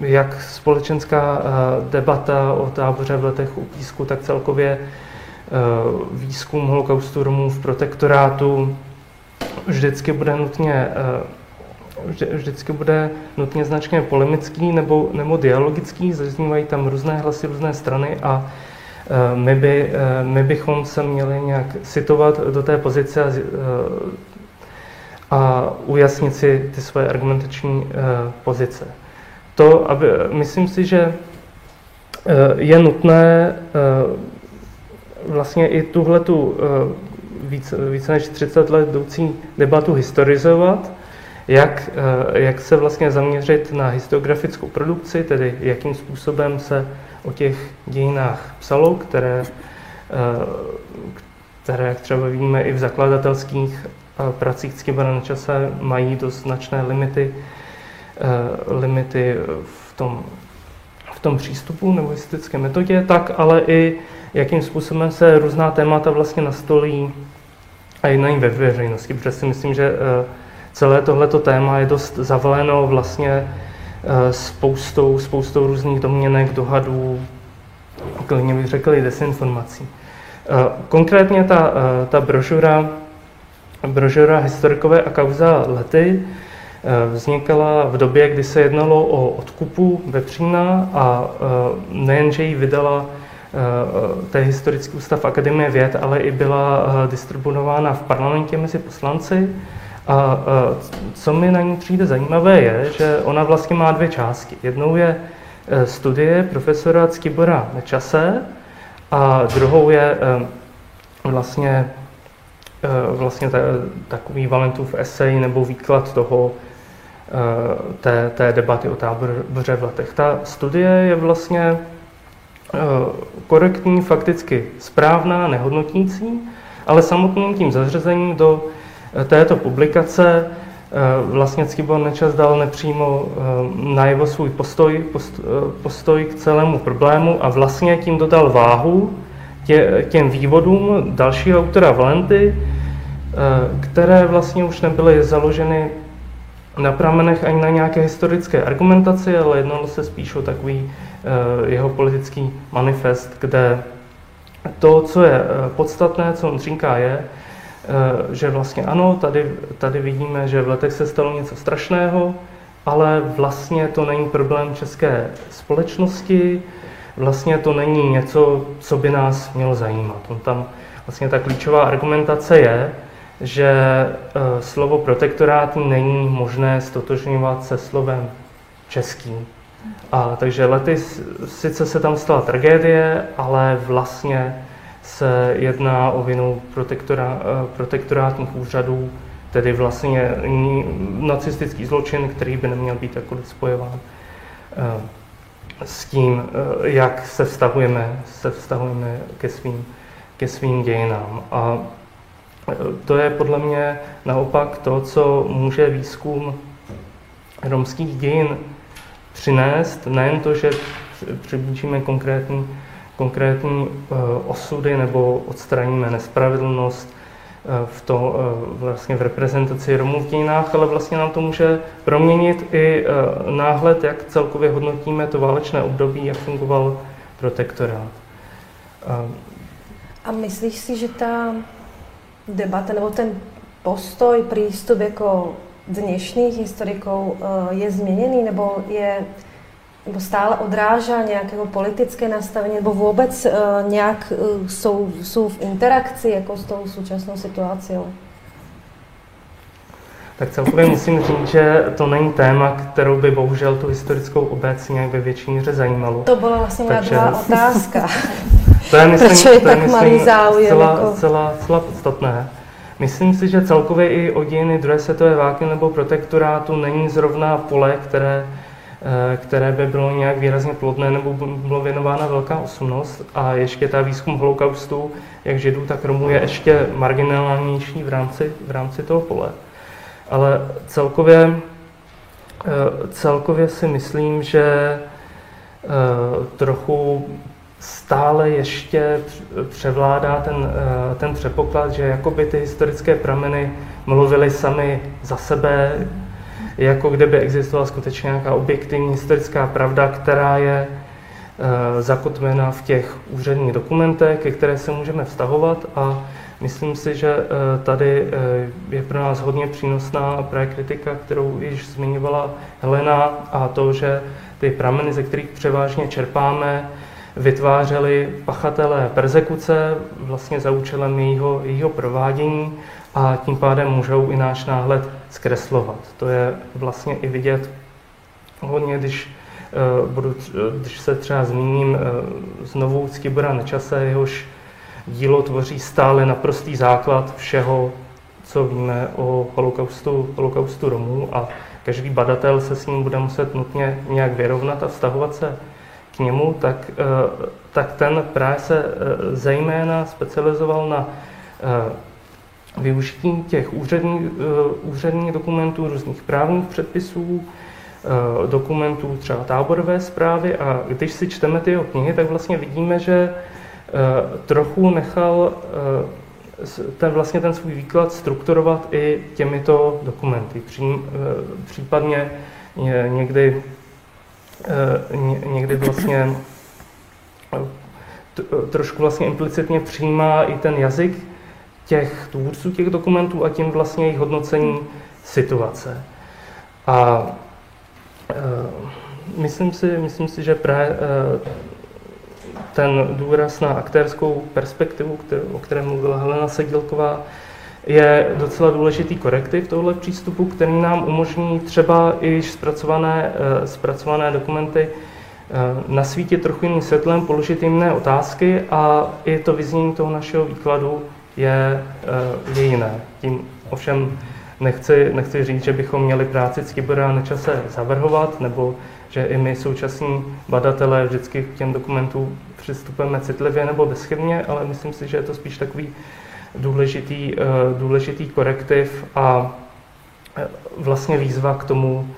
jak společenská debata o táboře v letech u Písku, tak celkově Eh, výzkum holokaustu Romů v protektorátu vždycky bude nutně eh, vždycky bude nutně značně polemický nebo, nebo dialogický, zaznívají tam různé hlasy, různé strany a my, by, my bychom se měli nějak situovat do té pozice a, a ujasnit si ty svoje argumentační pozice. To, aby, myslím si, že je nutné vlastně i tuhle tu více, více než 30 let jdoucí debatu historizovat, jak, eh, jak se vlastně zaměřit na historiografickou produkci, tedy jakým způsobem se o těch dějinách psalo, které, eh, které jak třeba vidíme i v zakladatelských eh, pracích Cibora na čase, mají dost značné limity, limity v tom, v tom přístupu nebo historické metodě, tak ale i jakým způsobem se různá témata vlastně nastolí a jednají ve veřejnosti, protože si myslím, že celé tohleto téma je dost zavaleno vlastně eh, spoustou, spoustou různých domněnek, dohadů, klidně bych řekl i desinformací. Eh, konkrétně ta, eh, ta brožura, brožura Historikové a kauza lety vznikala v době, kdy se jednalo o odkupu vepřína a nejenže ji vydala té historický ústav Akademie věd, ale i byla distribuována v parlamentě mezi poslanci a co mi na ní přijde zajímavé je, že ona vlastně má dvě části. Jednou je studie profesora Ctibora Nečase a druhou je vlastně, vlastně takový Valentův esej nebo výklad toho, té, té debaty o táboře v letech. Ta studie je vlastně korektní, fakticky správná, nehodnotící, ale samotným tím zařazením do této publikace eh, vlastně Cibor Nečas dal nepřímo eh, najevo svůj postoj, eh, postoj k celému problému a vlastně tím dodal váhu tě, těm vývodům dalšího autora Valenty, které vlastně už nebyly založeny na pramenech ani na nějaké historické argumentaci, ale jednalo se spíš o takový jeho politický manifest, kde to, co je podstatné, co on říká, je, Eh, že vlastně ano, tady, tady vidíme, že v letech se stalo něco strašného, ale vlastně to není problém české společnosti, vlastně to není něco, co by nás mělo zajímat. On tam vlastně ta klíčová argumentace je, že eh, slovo protektorát není možné stotožňovat se slovem českým. A takže lety, sice se tam stala tragédie, ale vlastně se jedná o vinu protektora, eh, protektorátních úřadů, tedy vlastně nacistický zločin, který by neměl být jakkoliv spojován eh, s tím, jak se vztahujeme, se vztahujeme ke svým, ke svým dějinám. A to je podle mě naopak to, co může výzkum romských dějin přinést, nejen to, že přiblížíme konkrétní konkrétní eh, osudy nebo odstraníme nespravedlnost eh, v, to, eh, vlastně v reprezentaci Romů v dějinách, ale vlastně nám to může proměnit i náhled, jak celkově hodnotíme to válečné období, jak fungoval protektorát. A myslíš si, že ta debata nebo ten postoj, přístup jako dnešních historiků je změněný, nebo je nebo stále odráža nějakého politické nastavení, nebo vůbec uh, nějak uh, jsou, jsou v interakci jako s tou současnou situací? Tak celkově musím říct, že to není téma, kterou by bohužel tu historickou obec nějak ve větší míře zajímalo. To byla vlastně moja Takže... druhá otázka. to je, myslím, Proč je to je, tak myslím, malý záujem? Celá, jako... celá, celá podstatné. Myslím si, že celkově i o dějiny druhé světové války nebo protektorátu není zrovna pole, které Eh, které by bylo nějak výrazně plodné nebo by bylo věnována velká osobnost a ještě ta výzkum holokaustu, jak židů, tak Romů je ještě marginálnější v rámci, v rámci toho pole. Ale celkově, eh, celkově si myslím, že eh, trochu stále ještě převládá ten, ten předpoklad, že jakoby ty historické prameny mluvily sami za sebe, jako kdyby existovala skutečně nějaká objektivní historická pravda, která je zakotvena v těch úředních dokumentech, ke které se můžeme vztahovat a myslím si, že e, tady e, je pro nás hodně přínosná právě kritika, kterou již zmiňovala Helena a to, že ty prameny, ze kterých převážně čerpáme, vytvářeli pachatelé persekuce vlastně za účelem jejího, jejího provádění a tím pádem můžou i náš náhled zkreslovat. To je vlastně i vidět hodně, když, uh, budu, když se třeba zmíním znovu z Kibora Nečase, jehož dílo tvoří stále naprostý základ všeho, co víme o holokaustu, holokaustu Romů a každý badatel se s ním bude muset nutně nějak vyrovnat a vztahovat se k němu, tak, eh, tak ten právě se eh, zejména specializoval na eh, využití těch úředních, úředních dokumentů, různých právních předpisů, dokumentů třeba táborové zprávy. A když si čteme ty jeho knihy, tak vlastně vidíme, že trochu nechal ten vlastně ten svůj výklad strukturovat i těmito dokumenty. Případně někdy Eh, někdy vlastně eh, trošku vlastně implicitně přijímá i ten jazyk těch tvůrců těch dokumentů a tím vlastně jejich hodnocení situace. A myslím, si, myslím si, že právě ten důraz na aktérskou perspektivu, kterou, o které mluvila Helena Sedilková, je docela důležitý korektiv tohle přístupu, který nám umožní třeba i zpracované, eh, zpracované dokumenty eh, nasvítit trochu jiným světlem, položit jiné otázky a i to vyznění toho našeho výkladu je, eh, je jiné. Tím ovšem nechci, nechci říct, že bychom měli práci Cibora na čase zavrhovat, nebo že i my současní badatelé vždycky k těm dokumentům přistupujeme citlivě nebo bezchybně, ale myslím si, že je to spíš takový důležitý, eh, důležitý korektiv a eh, vlastně výzva k tomu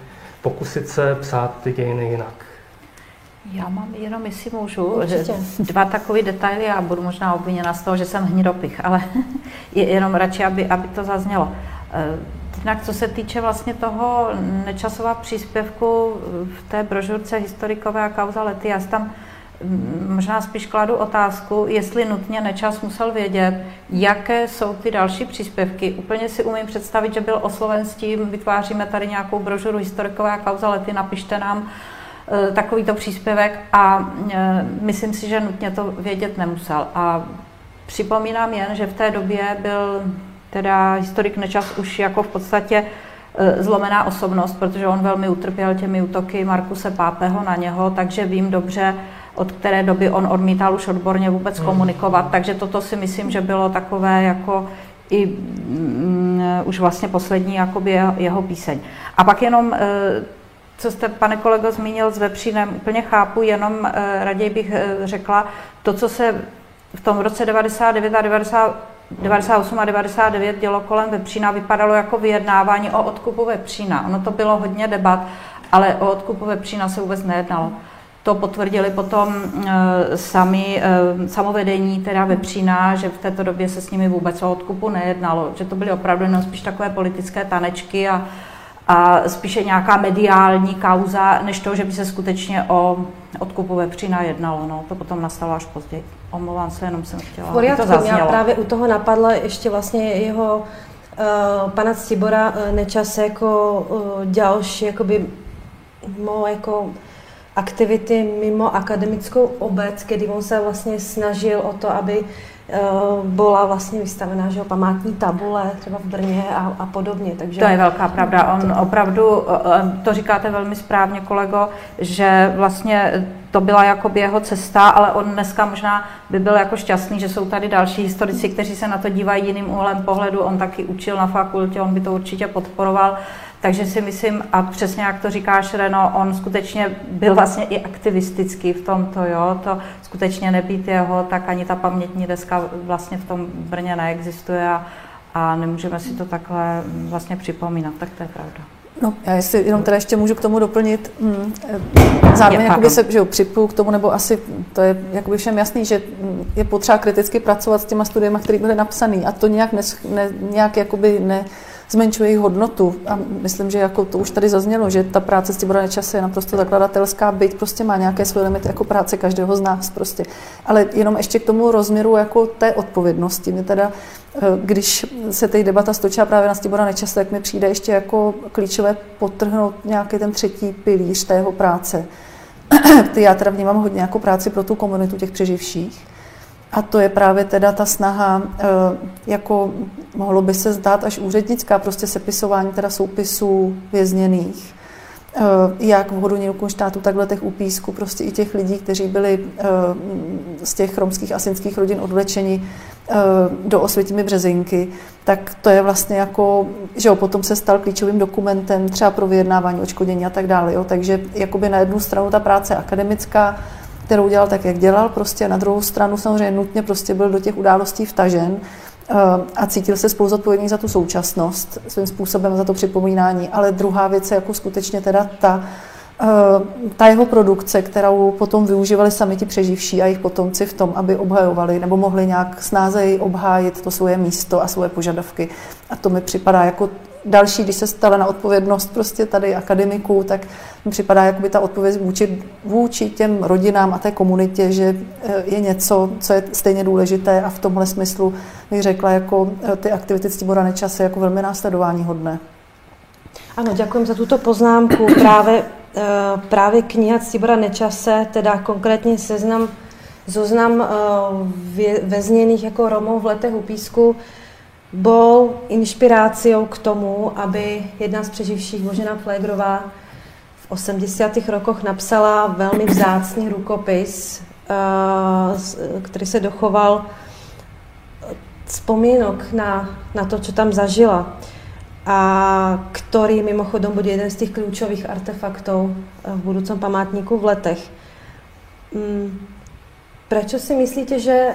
pokusit se psát ty dějiny jinak. Já mám jenom, jestli můžu, Určitě. dva takové detaily a budu možná obviněna z toho, že jsem hnidopich, ale je jenom radši, aby, aby to zaznělo. Eh, co se týče vlastně toho nečasová příspěvku v té brožurce historikové a kauza lety, já tam možná spíš kladu otázku, jestli nutně Nečas musel vědět, jaké jsou ty další příspěvky. Úplně si umím představit, že byl osloven s tím, vytváříme tady nějakou brožuru historikové a kauzalety, napište nám e, takovýto příspěvek a e, myslím si, že nutně to vědět nemusel. A připomínám jen, že v té době byl teda historik Nečas už jako v podstatě e, zlomená osobnost, protože on velmi utrpěl těmi útoky Markuse Pápeho na něho, takže vím dobře, od které doby on odmítal už odborně vůbec hmm. komunikovat, takže toto si myslím, že bylo takové jako i mm, už vlastně poslední jakoby jeho, jeho píseň. A pak jenom, e, co jste, pane kolego, zmínil s Vepřínem, úplně chápu, jenom e, raději bych řekla, to, co se v tom roce 99 a 90, 98 a 99 dělo kolem Vepřína, vypadalo jako vyjednávání o odkupu Vepřína. Ono to bylo hodně debat, ale o odkupu Vepřína se vůbec nejednalo. To potvrdili potom e, sami e, samovedení teda Vepřína, že v této době se s nimi vůbec o odkupu nejednalo, že to byly opravdu jenom spíš takové politické tanečky a, a spíše nějaká mediální kauza, než to, že by se skutečně o odkupu Vepřína jednalo. No, to potom nastalo až později. Omlouvám se, jenom jsem chtěla, v to zaznělo. právě u toho napadla ještě vlastně jeho uh, pana Cibora uh, Nečas jako uh, další jakoby, mo, jako aktivity mimo akademickou obec, kdy on se vlastně snažil o to, aby eh, byla vlastně vystavená že památní tabule třeba v Brně a, a podobně. Takže to je velká pravda. On opravdu, eh, eh, to říkáte velmi správně, kolego, že vlastně to byla jako jeho cesta, ale on dneska možná by byl jako šťastný, že jsou tady další historici, kteří se na to dívají jiným úhlem pohledu. On taky učil na fakultě, on by to určitě podporoval. Takže si myslím, a přesně jak to říkáš, Reno, on skutečně byl vlastně i aktivistický v tomto, jo, to skutečně nebýt jeho, tak ani ta pamětní deska vlastně v tom Brně neexistuje a, a nemůžeme si to takhle vlastně připomínat, tak to je pravda. No, já jestli jenom teda ještě můžu k tomu doplnit, hm, zároveň je, jakoby se že jo, připoju k tomu, nebo asi to je jakoby všem jasný, že je potřeba kriticky pracovat s těma studiemi, které byly napsané a to nějak, ne, ne, nějak jakoby ne, zmenšuje jejich hodnotu. A myslím, že jako to už tady zaznělo, že ta práce s Tibora Nečase je naprosto zakladatelská, byť prostě má nějaké své limity jako práce každého z nás prostě. Ale jenom ještě k tomu rozměru jako té odpovědnosti. Mě teda, eh, když se teď debata stočila právě na Tibora Nečase, tak mi přijde ještě jako klíčové potrhnout nějaký ten třetí pilíř té jeho práce. ty já teda vnímám hodně jako práci pro tu komunitu těch přeživších. A to je právě teda ta snaha, eh, jako mohlo by se zdát až úřednická, prostě sepisování teda soupisů vězněných, eh, jak v Hodu štátu, takhle těch upísku, prostě i těch lidí, kteří byli eh, z těch romských asinských rodin odvlečeni do Osvětimi Březinky, tak to je vlastně jako, že jo, potom se stal klíčovým dokumentem třeba pro vyjednávání očkodění a tak dále. Jo. Takže jakoby na jednu stranu ta práce akademická, kterou dělal tak, jak dělal, prostě na druhou stranu samozřejmě nutně prostě byl do těch událostí vtažen eh, a cítil se spolu zodpovědný za tu současnost, svým způsobem za to připomínání. Ale druhá věc je jako skutečně teda ta, eh, ta jeho produkce, kterou potom využívali sami ti přeživší a jejich potomci v tom, aby obhajovali nebo mohli nějak snáze obhájit to svoje místo a svoje požadavky. A to mi připadá jako další, když se stala na odpovědnost prostě tady akademiků, tak mi připadá jako by ta odpověď vůči, vůči těm rodinám a té komunitě, že eh, je něco, co je stejně důležité a v tomhle smyslu bych řekla, jako eh, ty aktivity Tibora Nečase jako velmi následování hodné. Ano, děkuji za tuto poznámku. Právě, eh, právě kniha Tibora Nečase, teda konkrétně seznam zoznam vězněných jako Romů v letech u písku, bol inšpiráciou k tomu, aby jedna z přeživších, Božena Flegrová, v 80. rokoch napsala velmi vzácný rukopis, eh, který se dochoval vzpomínok na, na to, co tam zažila a který mimochodom bude jeden z těch klíčových artefaktů v budoucím památníku v letech. Mm, Proč si myslíte, že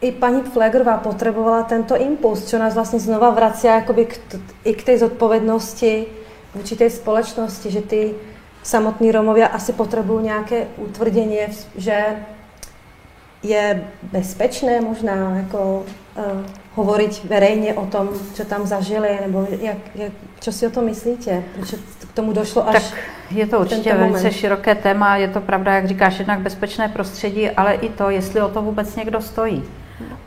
i paní Flegrová potřebovala tento impuls, co nás vlastně znova vrací jakoby k, i k té zodpovědnosti vůči té společnosti, že ty samotní Romovia asi potřebují nějaké utvrdění, že je bezpečné možná jako uh, hovoriť verejně o tom, co tam zažili, nebo jak, jak, co si o tom myslíte? Proč k tomu došlo až Tak je to určitě velice moment. široké téma, je to pravda, jak říkáš, jednak bezpečné prostředí, ale i to, jestli o to vůbec někdo stojí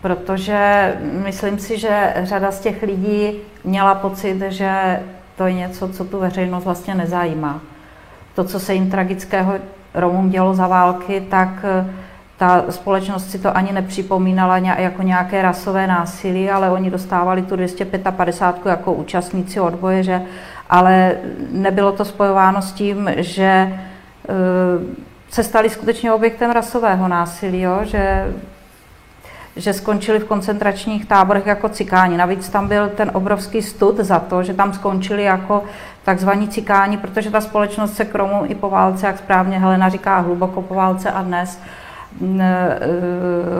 protože myslím si, že řada z těch lidí měla pocit, že to je něco, co tu veřejnost vlastně nezajímá. To, co se jim tragického Romům dělo za války, tak eh, ta společnost si to ani nepřipomínala jako nějaké rasové násilí, ale oni dostávali tu 255 jako účastníci odboje, že, ale nebylo to spojováno s tím, že eh, se stali skutečně objektem rasového násilí, jo? že že skončili v koncentračních táborech jako cikáni. Navíc tam byl ten obrovský stud za to, že tam skončili jako takzvaní cikáni, protože ta společnost se k Romu i po válce, jak správně Helena říká, hluboko po válce a dnes e,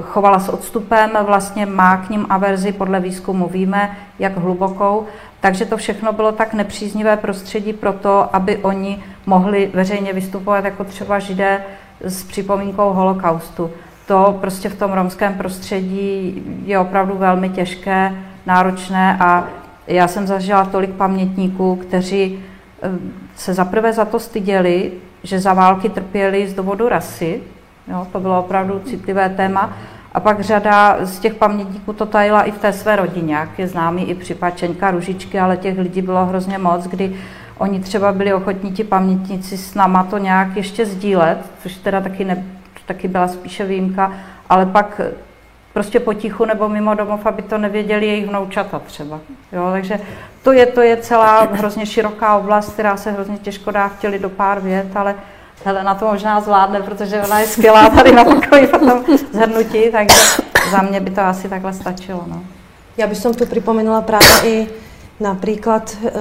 chovala s odstupem, vlastně má k ním averzi, podle výzkumu víme, jak hlubokou, takže to všechno bylo tak nepříznivé prostředí pro to, aby oni mohli veřejně vystupovat jako třeba židé s připomínkou holokaustu to prostě v tom romském prostředí je opravdu velmi těžké, náročné a já jsem zažila tolik pamětníků, kteří eh, se zaprvé za to styděli, že za války trpěli z důvodu rasy, jo, to bylo opravdu citlivé téma, a pak řada z těch pamětníků to tajila i v té své rodině, jak je známý i případ Čeňka Ružičky, ale těch lidí bylo hrozně moc, kdy oni třeba byli ochotní ti pamětníci s náma to nějak ještě sdílet, což teda taky ne, taky byla spíše výjimka, ale pak prostě potichu nebo mimo domov, aby to nevěděli jejich vnoučata třeba. Jo, takže to je, to je celá hrozně široká oblast, která se hrozně těžko dá vtělit do pár vět, ale Helena to možná zvládne, protože ona je skvělá tady na pokoji v tom zhrnutí, takže za mě by to asi takhle stačilo. No. Já bych tu připomenula právě i například e,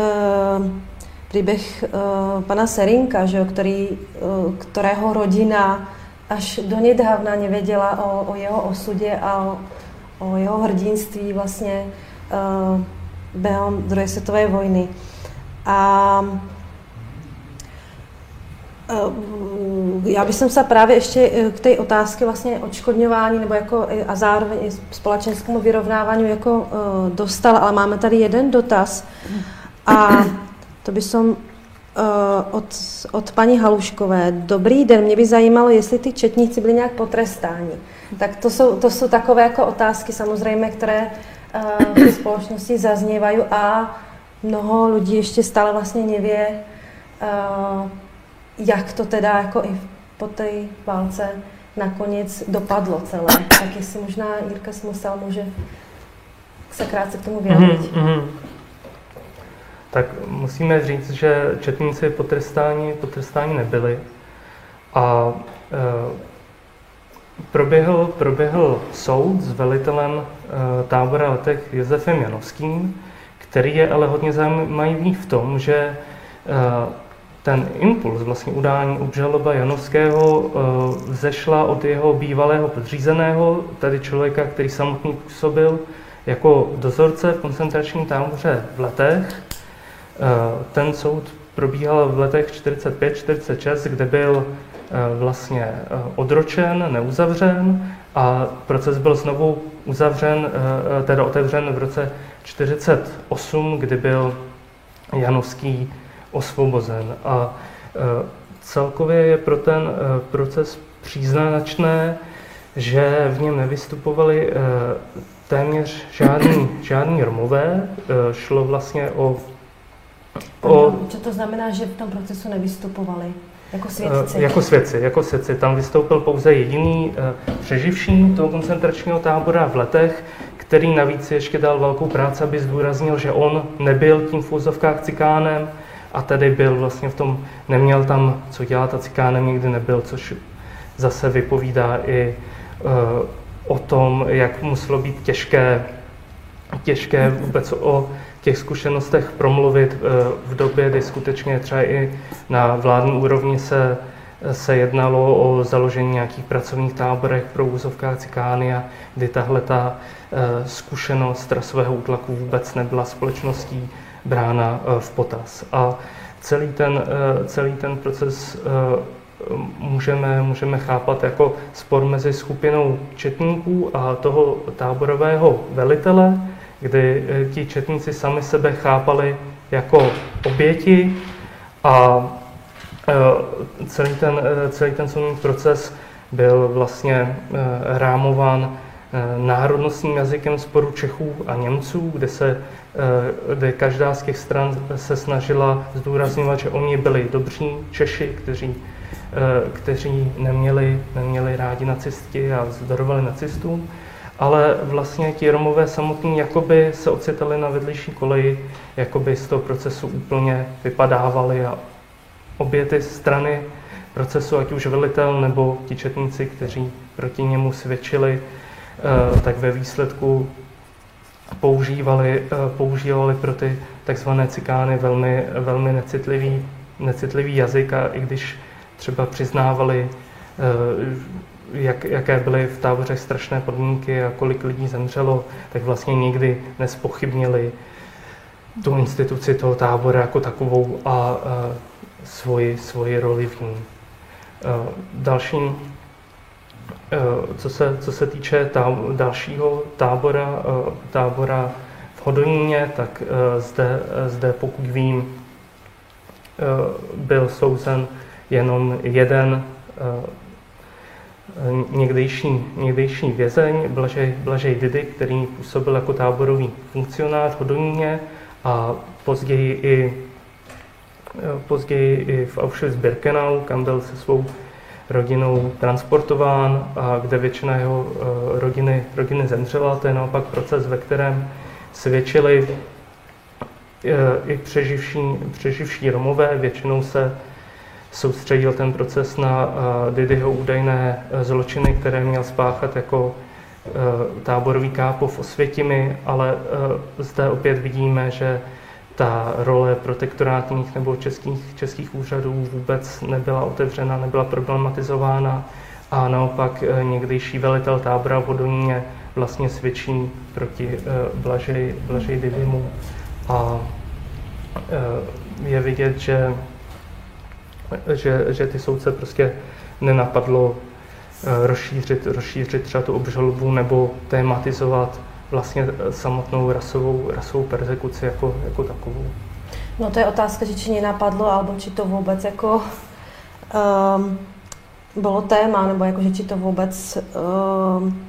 příběh e, pana Serinka, že, který, e, kterého rodina až do nedávna nevěděla o, o jeho osudě a o, o jeho hrdinství vlastně uh, během druhé světové vojny. A uh, já bych se právě ještě eh, k té otázce vlastně odškodňování nebo jako a zároveň i společenskému vyrovnávání jako dostala, ale máme tady jeden dotaz a to by som Eh, od, od paní Haluškové. Dobrý den, mě by zajímalo, jestli ty četníci byli nějak potrestáni. Tak to jsou, to jsou takové jako otázky samozřejmě, které uh, v společnosti zaznívají a mnoho lidí ještě stále vlastně nevě, uh, jak to teda jako i po té válce nakonec dopadlo celé. Tak jestli možná Jirka Smosal může se krátce k tomu vyjádřit. Mm-hmm. Tak musíme říct, že četníci potrestáni, potrestáni nebyli. A e, proběhl, proběhl soud s velitelem e, tábora letech Josefem Janovským, který je ale hodně zajímavý v tom, že e, ten impuls vlastně udání obžaloba Janovského e, vzešla od jeho bývalého podřízeného, tedy člověka, který samotný působil jako dozorce v koncentračním táboře v letech. Ten soud probíhal v letech 45-46, kde byl vlastně odročen, neuzavřen a proces byl znovu uzavřen, teda otevřen v roce 48, kdy byl Janovský osvobozen. A celkově je pro ten proces příznačné, že v něm nevystupovali téměř žádný, žádný Romové. Šlo vlastně o, o... Co to znamená, že v tom procesu nevystupovali? Jako svědci? Jako svědci, jako svědci. Tam vystoupil pouze jediný přeživší toho koncentračního tábora v letech, který navíc ještě dal velkou práci, aby zdůraznil, že on nebyl tím v úzovkách cikánem a tedy byl vlastně v tom, neměl tam co dělat a cikánem nikdy nebyl, což zase vypovídá i uh, o tom, jak muselo být těžké, těžké vůbec o těch zkušenostech promluvit uh, v době, kdy skutečně třeba i na vládní úrovni se se jednalo o založení nějakých pracovních táborech pro úzovká cikány a kdy tahle ta eh, zkušenost rasového útlaku vůbec nebyla společností brána eh, v potaz. A celý ten, eh, celý ten proces můžeme, můžeme chápat jako spor mezi skupinou četníků a toho táborového velitele, kdy ti četníci sami sebe chápali jako oběti a Eh, celý ten, eh, celý ten soudní proces byl vlastně eh, rámován národnostním jazykem sporu Čechů a Němců, kde, se, kde každá z těch stran se snažila zdůrazňovat, že oni byli dobří Češi, kteří, kteří neměli, neměli rádi nacisti a zdorovali nacistům, ale vlastně ti Romové samotní jakoby se ocitali na vedlejší koleji, jakoby z toho procesu úplně vypadávali a obě ty strany procesu, ať už velitel nebo ti četníci, kteří proti němu svědčili, eh, tak ve výsledku používali, eh, používali pro ty takzvané cikány velmi, velmi necitlivý, necitlivý jazyk a i když třeba přiznávali, eh, jak, jaké byly v táboře strašné podmínky a kolik lidí zemřelo, tak vlastně nikdy nespochybnili tu instituci toho tábora jako takovou a svoji, svoji roli v ní. Dalším, co se, co se týče tá, dalšího tábora, tábora v Hodoníně, tak zde, zde pokud vím, byl souzen jenom jeden někdejší, někdejší vězeň, Blažej, Blažej Didy, který působil jako táborový funkcionář v Hodoníně a později i později i v Auschwitz-Birkenau, kam byl se svou rodinou transportován a kde většina jeho eh, rodiny, rodiny zemřela. To je naopak proces, ve kterém svědčili eh, i přeživší, přeživší Romové. Většinou se soustředil ten proces na eh, Didyho údajné zločiny, které měl spáchat jako táborový kápo v Osvětimi, ale zde opět vidíme, že ta role protektorátních nebo českých, českých úřadů vůbec nebyla otevřena, nebyla problematizována a naopak eh, někdejší velitel tábora v Hodoníně vlastně svědčí proti eh, Blažej, Blažej Divimu a eh, je vidět, že, že, že ty soudce prostě nenapadlo rozšířit, rozšířit třeba tu obžalobu nebo tématizovat vlastně samotnou rasovou, rasovou persekuci jako, jako takovou. No to je otázka, že či nenapadlo, alebo či to vůbec jako um, bylo téma, nebo jako, že či to vůbec um,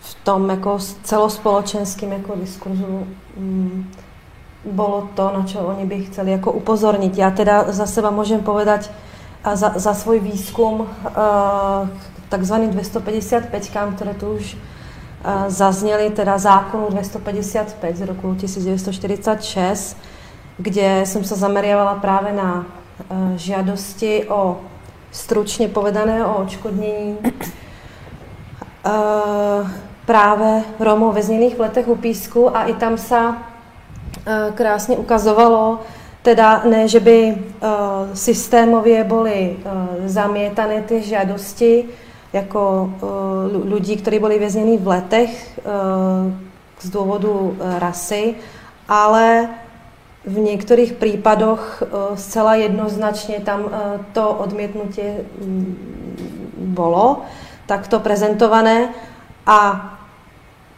v tom jako celospoločenským jako diskurzu um, bolo to, na čo oni by chceli jako upozornit. Já teda za seba můžem povedať, a za, za svůj výzkum uh, takzvaným 255, které tu už uh, zazněly, teda zákonu 255 z roku 1946, kde jsem se zaměřovala právě na uh, žádosti o stručně povedané o očkodnění uh, právě Romů vězněných v letech u Písku a i tam se krásně ukazovalo, teda ne, že by uh, systémově byly uh, zamětané ty žádosti jako lidí, kteří byli vězněni v letech z důvodu rasy, ale v některých případech zcela jednoznačně tam to odmětnutí mm, bylo takto prezentované. A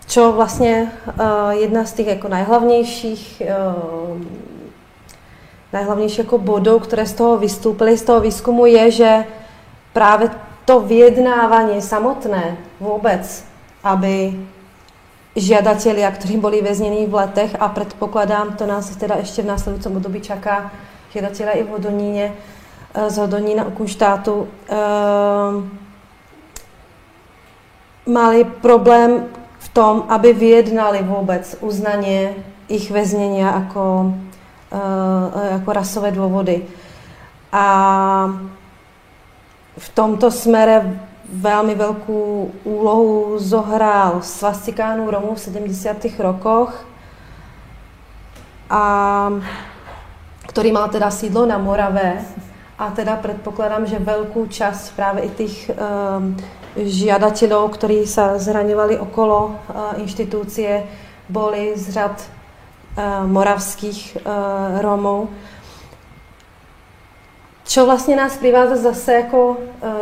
čo vlastně uh, jedna z těch jako nejhlavnějších uh, nejhlavnější jako bodů, které z toho vystoupily, z toho výzkumu je, že právě to vyjednávání samotné vůbec, aby žiadatelia, kteří byli vězněni v letech a předpokládám, to nás teda ještě v následujícím období čaká žiadatelia i v Hodoníně, eh, z Hodonína u Kunštátu, eh, mali problém v tom, aby vyjednali vůbec uznaně ich věznění jako Eh, jako rasové důvody. A v tomto smere velmi velkou úlohu zohrál svastikánů Romů v 70. rokoch, a, který má teda sídlo na Morave a teda předpokládám, že velkou část právě i těch um, žiadatelů, kteří se zraňovali okolo uh, institucie, byli z řad uh, moravských uh, Romů. Čo vlastně nás přivádza zase jako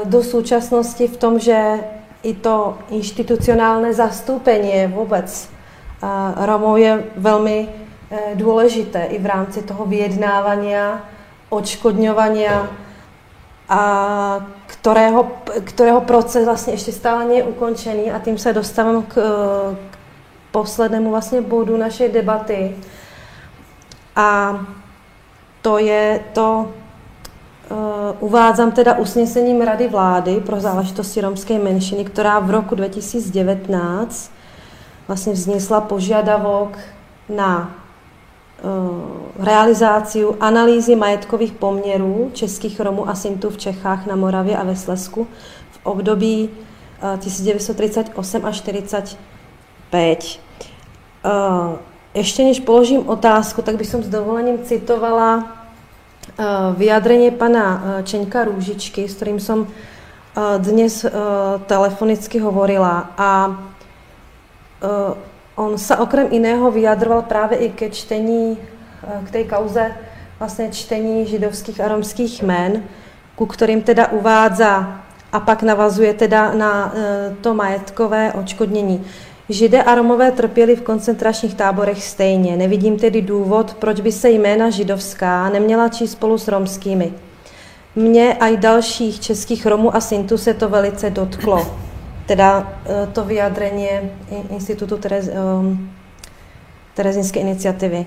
do současnosti v tom, že i to institucionální zastoupení vůbec uh, Romů je velmi důležité i v rámci toho vyjednávání, odškodňování a kterého, kterého proces vlastně ještě stále není ukončený a tím se dostávám k, k poslednému vlastně bodu naší debaty. A to je to, uh, uvádzám teda usnesením Rady vlády pro záležitosti romské menšiny, která v roku 2019 vlastně vznesla požiadavok na realizaci analýzy majetkových poměrů českých Romů a Sintů v Čechách, na Moravě a ve Slesku v období uh, 1938 až 45. Uh, ještě než položím otázku, tak bych s dovolením citovala vyjadrení pana Čeňka Růžičky, s kterým jsem dnes telefonicky hovorila a on se okrem jiného vyjadroval právě i ke čtení, uh, k té kauze vlastně čtení židovských a romských jmen, ku kterým teda uvádza a pak navazuje teda na uh, to majetkové očkodnění. Židé a Romové trpěli v koncentračních táborech stejně. Nevidím tedy důvod, proč by se jména židovská neměla číst spolu s romskými. Mně a i dalších českých Romů a Sintů se to velice dotklo. Teda eh, to vyjádření Institutu Terez, um, Terezinské iniciativy.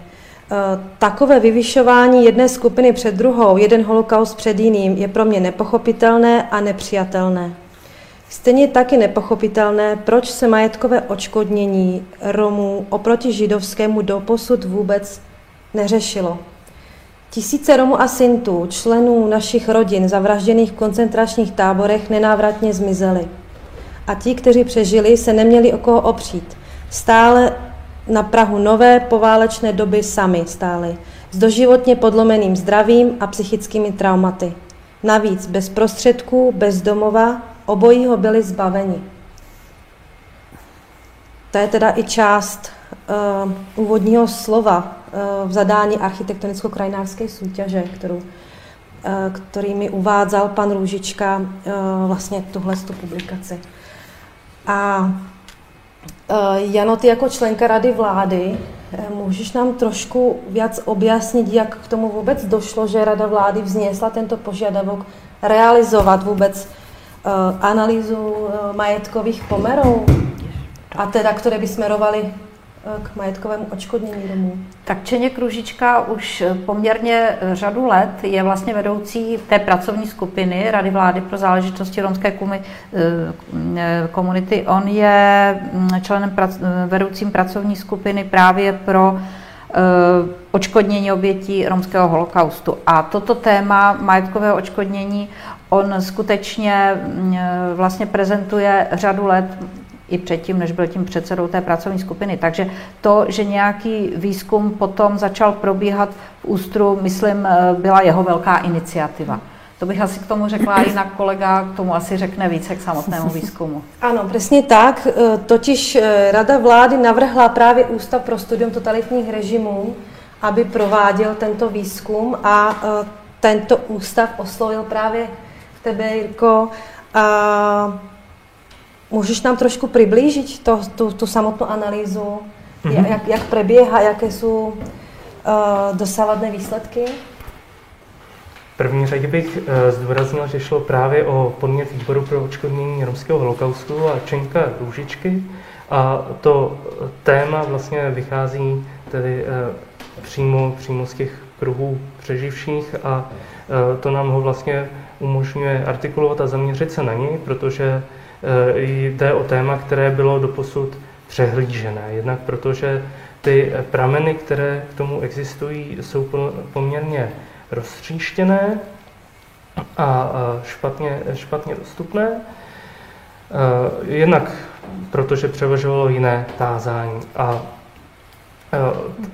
Eh, takové vyvyšování jedné skupiny před druhou, jeden holokaust před jiným, je pro mě nepochopitelné a nepřijatelné. Stejně taky nepochopitelné, proč se majetkové očkodnění Romů oproti židovskému doposud vůbec neřešilo. Tisíce Romů a Sintů, členů našich rodin zavražděných v koncentračních táborech, nenávratně zmizely. A ti, kteří přežili, se neměli o koho opřít. Stále na Prahu nové poválečné doby sami stáli, s doživotně podlomeným zdravím a psychickými traumaty. Navíc bez prostředků, bez domova, obojího byli zbaveni. To je teda i část uh, úvodního slova uh, v zadání architektonicko-krajinářské soutěže, kterou, uh, který mi uvádzal pan Růžička uh, vlastně tuhle publikaci. A uh, Jano, ty jako členka rady vlády, můžeš nám trošku víc objasnit, jak k tomu vůbec došlo, že rada vlády vznesla tento požadavek realizovat vůbec Eh, analýzu majetkových pomerů, a teda, které by smerovaly k majetkovému očkodnění domů? Tak Čeně Kružička už poměrně řadu let je vlastně vedoucí té pracovní skupiny Rady vlády pro záležitosti romské komunity. On je mm, členem vedoucím pracovní skupiny právě pro očkodnění obětí romského holokaustu. A toto téma majetkového očkodnění on skutečně mm, vlastně prezentuje řadu let i předtím, než byl tím předsedou té pracovní skupiny. Takže to, že nějaký výzkum potom začal probíhat v Ústru, myslím, eh, byla jeho velká iniciativa. To bych asi k tomu řekla, jinak kolega k tomu asi řekne více k samotnému výzkumu. Ano, přesně tak. Eh, totiž eh, Rada vlády navrhla právě Ústav pro studium totalitních režimů, aby prováděl tento výzkum a tento ústav oslovil právě tebe, Jirko, a Můžeš nám trošku přiblížit to, tu, tu samotnou analýzu, mm-hmm. jak, jak preběhá, jaké jsou uh, dosávadné výsledky? V první řadě bych uh, zdůraznil, že šlo právě o podnět výboru pro očkodnění romského holokaustu a Čenka Růžičky. A to téma vlastně vychází tedy uh, přímo, přímo z těch kruhů přeživších a to nám ho vlastně umožňuje artikulovat a zaměřit se na něj, protože Eh, jde o téma, které bylo doposud přehlížené. Jednak protože ty prameny, které k tomu existují, jsou poměrně roztříštěné a špatně, špatně dostupné. Eh, jednak protože převažovalo jiné tázání. A eh,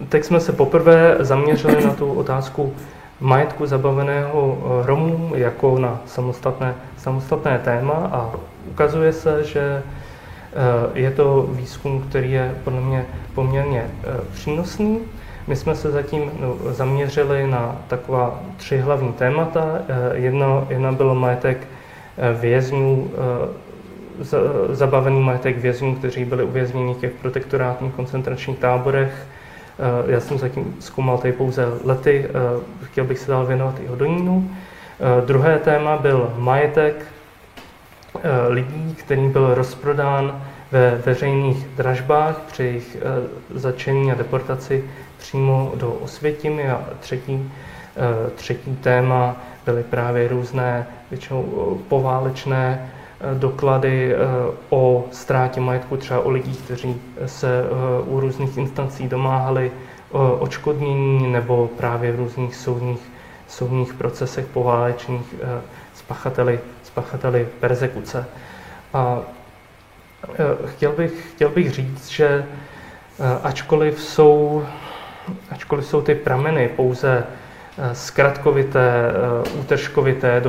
teď jsme se poprvé zaměřili na tu otázku majetku zabaveného Romů jako na samostatné, samostatné téma a ukazuje se, že eh, je to výzkum, který je podle mě poměrně eh, přínosný. My jsme se zatím no, zaměřili na taková tři hlavní témata. Eh, jedna, bylo majetek vězňů, zabavený majetek vězňů, kteří byli uvězněni v těch protektorátních koncentračních táborech. Já jsem zatím zkoumal tady pouze lety, chtěl bych se dál věnovat i Hodonínu. Druhé téma byl majetek lidí, který byl rozprodán ve veřejných dražbách při jejich eh, začení a deportaci přímo do Osvětimi. A třetí, eh, třetí téma byly právě různé, většinou poválečné doklady o ztrátě majetku, třeba o lidí, kteří se u různých instancí domáhali očkodnění nebo právě v různých soudních, soudních procesech poválečných s pachateli pachateli persekuce. A e, chtěl bych, chtěl bych říct, že e, ačkoliv jsou, ačkoliv jsou ty prameny pouze e, zkratkovité, útržkovité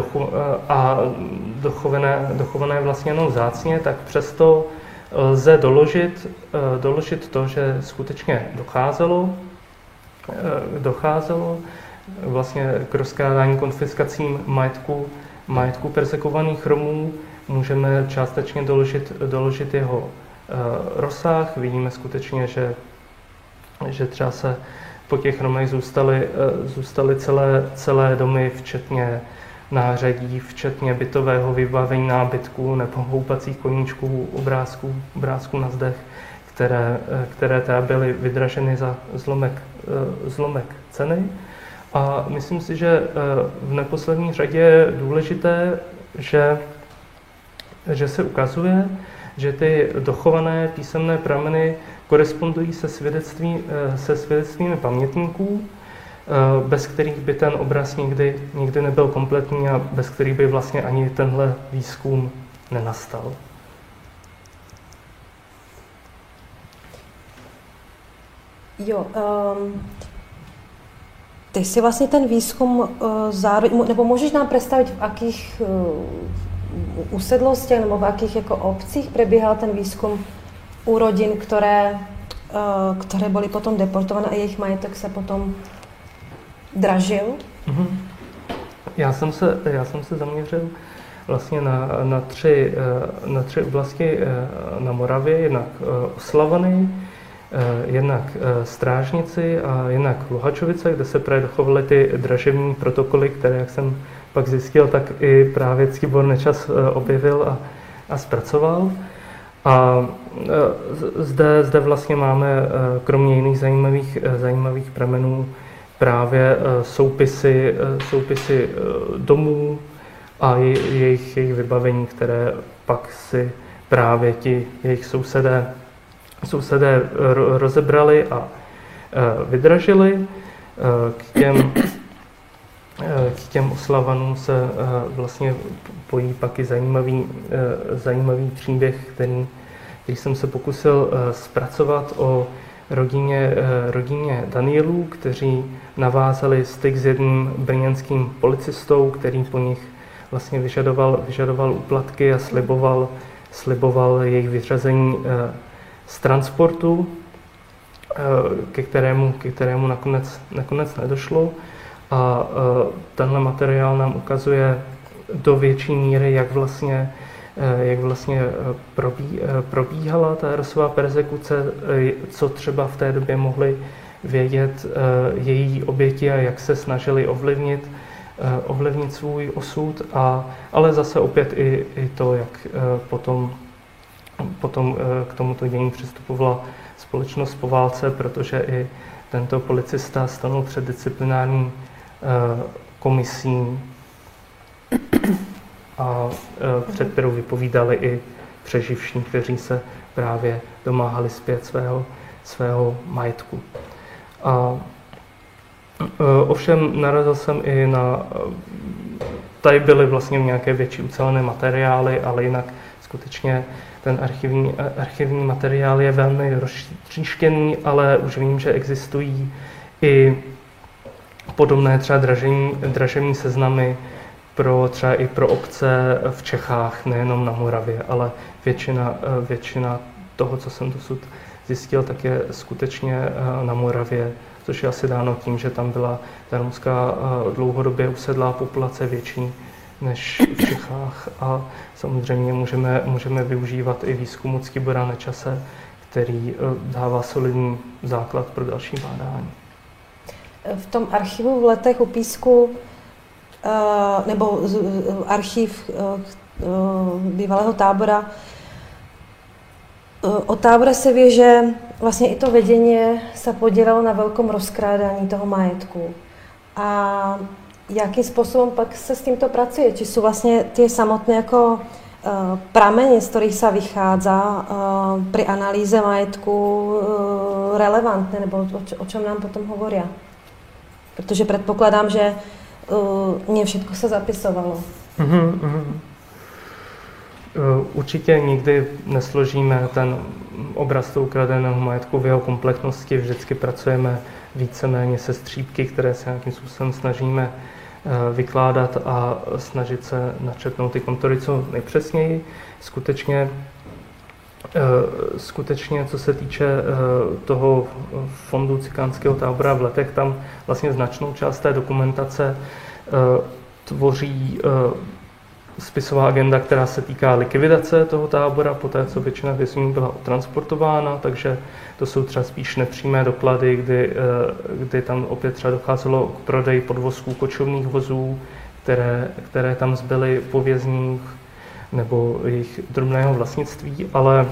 a dochované, dochované vlastně jenom zácně, tak přesto lze doložit, doložit to, že skutečně docházelo, docházelo vlastně k rozkrádání konfiskacím majetku majetku persekovaných Romů můžeme částečně doložit, doložit jeho uh, rozsah. Vidíme skutečně, že, že třeba se po těch Romech zůstaly, uh, zůstaly celé, celé domy, včetně nářadí, včetně bytového vybavení nábytků nebo houpacích koníčků, obrázků, obrázků na zdech, které, uh, které teda byly vydraženy za zlomek, zlomek ceny. A myslím si, že eh, v neposlední řadě je důležité, že, že se ukazuje, že ty dochované písemné prameny korespondují se, svědectví, eh, se svědectvími pamětníků, eh, bez kterých by ten obraz nikdy, nikdy nebyl kompletní a bez kterých by vlastně ani tenhle výzkum nenastal. Jo, um, ty si vlastně ten výzkum uh, zároveň, nebo můžeš nám představit, v jakých uh, usedlostech nebo v jakých jako obcích probíhal ten výzkum u rodin, které, uh, které byly potom deportované a jejich majetek se potom dražil? Mm-hmm. Já jsem se, já jsem se zaměřil vlastně na, na, tři, na tři oblasti na Moravě, jednak Oslavany, Eh, jednak eh, Strážnici a jednak Luhačovice, kde se právě dochovaly ty dražební protokoly, které, jak jsem pak zjistil, tak i právě Ctibor Nečas eh, objevil a, a zpracoval. A zde, zde vlastně máme kromě jiných zajímavých, zajímavých pramenů právě soupisy, soupisy domů a jejich, jejich vybavení, které pak si právě ti jejich sousedé, sousedé rozebrali a vydražili. K těm k těm oslavanům se eh, vlastně pojí pak i zajímavý, eh, zajímavý příběh, který, který jsem se pokusil eh, zpracovat o rodině, rodině Danielů, kteří navázali styk s jedním brněnským policistou, který po nich vlastně vyžadoval, vyžadoval úplatky a sliboval, sliboval jejich vyřazení z transportu, ke kterému, ke kterému nakonec, nakonec nedošlo. A e, tenhle materiál nám ukazuje do větší míry, jak vlastně, e, jak vlastně probí, probíhala ta rasová persekuce, co třeba v té době mohli vědět její oběti a jak se snažili ovlivnit, ovlivnit svůj osud, a, ale zase opět i, i to, jak potom, potom k tomuto dění přistupovala společnost po válce, protože i tento policista stanul před disciplinární Eh, komisí, a eh, před kterou vypovídali i přeživší, kteří se právě domáhali zpět svého, svého majetku. A eh, ovšem narazil jsem i na, tady byly vlastně nějaké větší ucelené materiály, ale jinak skutečně ten archivní, archivní materiál je velmi roztříštěný, ale už vím, že existují i podobné třeba dražení, dražení seznamy pro třeba i pro obce v Čechách, nejenom na Moravě, ale většina, většina toho, co jsem dosud zjistil, tak je skutečně eh, na Moravě, což je asi dáno tím, že tam byla ta romská eh, dlouhodobě usedlá populace větší než v Čechách a samozřejmě můžeme, můžeme využívat i výzkum od Skibora Nečase, který eh, dává solidní základ pro další bádání v tom archivu v letech u Písku, eh, nebo archiv eh, bývalého tábora, o tábore se ví, že vlastně i to vedeně se podělalo na velkom rozkrádání toho majetku. A jakým způsobem pak se s tímto pracuje? Či jsou vlastně ty samotné jako prameny, z kterých se vychádza při analýze majetku relevantné, nebo o čem nám potom hovorí? Protože předpokládám, že mě všechno se zapisovalo. Uh-huh. Určitě nikdy nesložíme ten obraz toho ukradeného majetku v jeho komplexnosti. Vždycky pracujeme víceméně se střípky, které se nějakým způsobem snažíme vykládat a snažit se načetnout ty kontory co nejpřesněji. Skutečně Eh, skutečně, co se týče eh, toho fondu cikánského tábora v letech, tam vlastně značnou část té dokumentace eh, tvoří spisová agenda, která se týká likvidace toho tábora, poté co většina vězňů byla transportována, takže to jsou třeba spíš nepřímé doklady, kdy, kdy tam opět třeba docházelo k prodeji podvozků kočovných vozů, které, které tam zbyly po vězních nebo jejich drobného vlastnictví, ale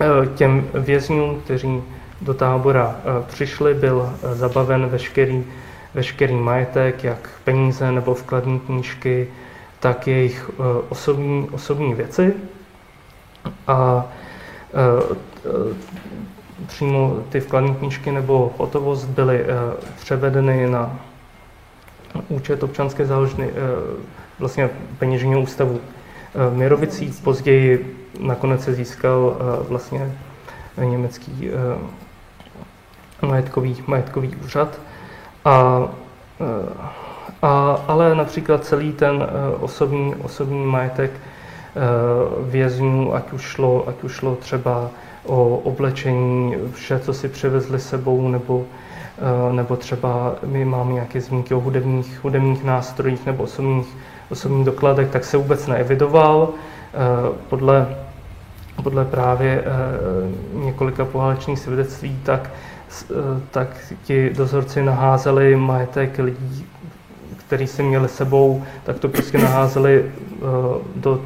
eh, těm vězňům, kteří do tábora eh, přišli, byl eh, zabaven veškerý, veškerý majetek, jak peníze nebo vkladní knížky, tak jejich osobní, osobní věci. A přímo ty vkladní knížky nebo hotovost byly převedeny na účet občanské záložny, vlastně peněžního ústavu v Mirovicích. Později nakonec se získal eh, vlastně německý eh, majetkový, majetkový úřad. A, eh, a, ale například celý ten osobní, osobní majetek vězňů, ať už, šlo, ať už šlo třeba o oblečení, vše, co si přivezli sebou, nebo, nebo třeba my máme nějaké zmínky o hudebních, hudebních nástrojích nebo osobních osobní dokladek, tak se vůbec neevidoval. Podle, podle právě několika pohálečných svědectví, tak, tak ti dozorci naházeli majetek lidí, který si měli sebou, tak to prostě naházeli do,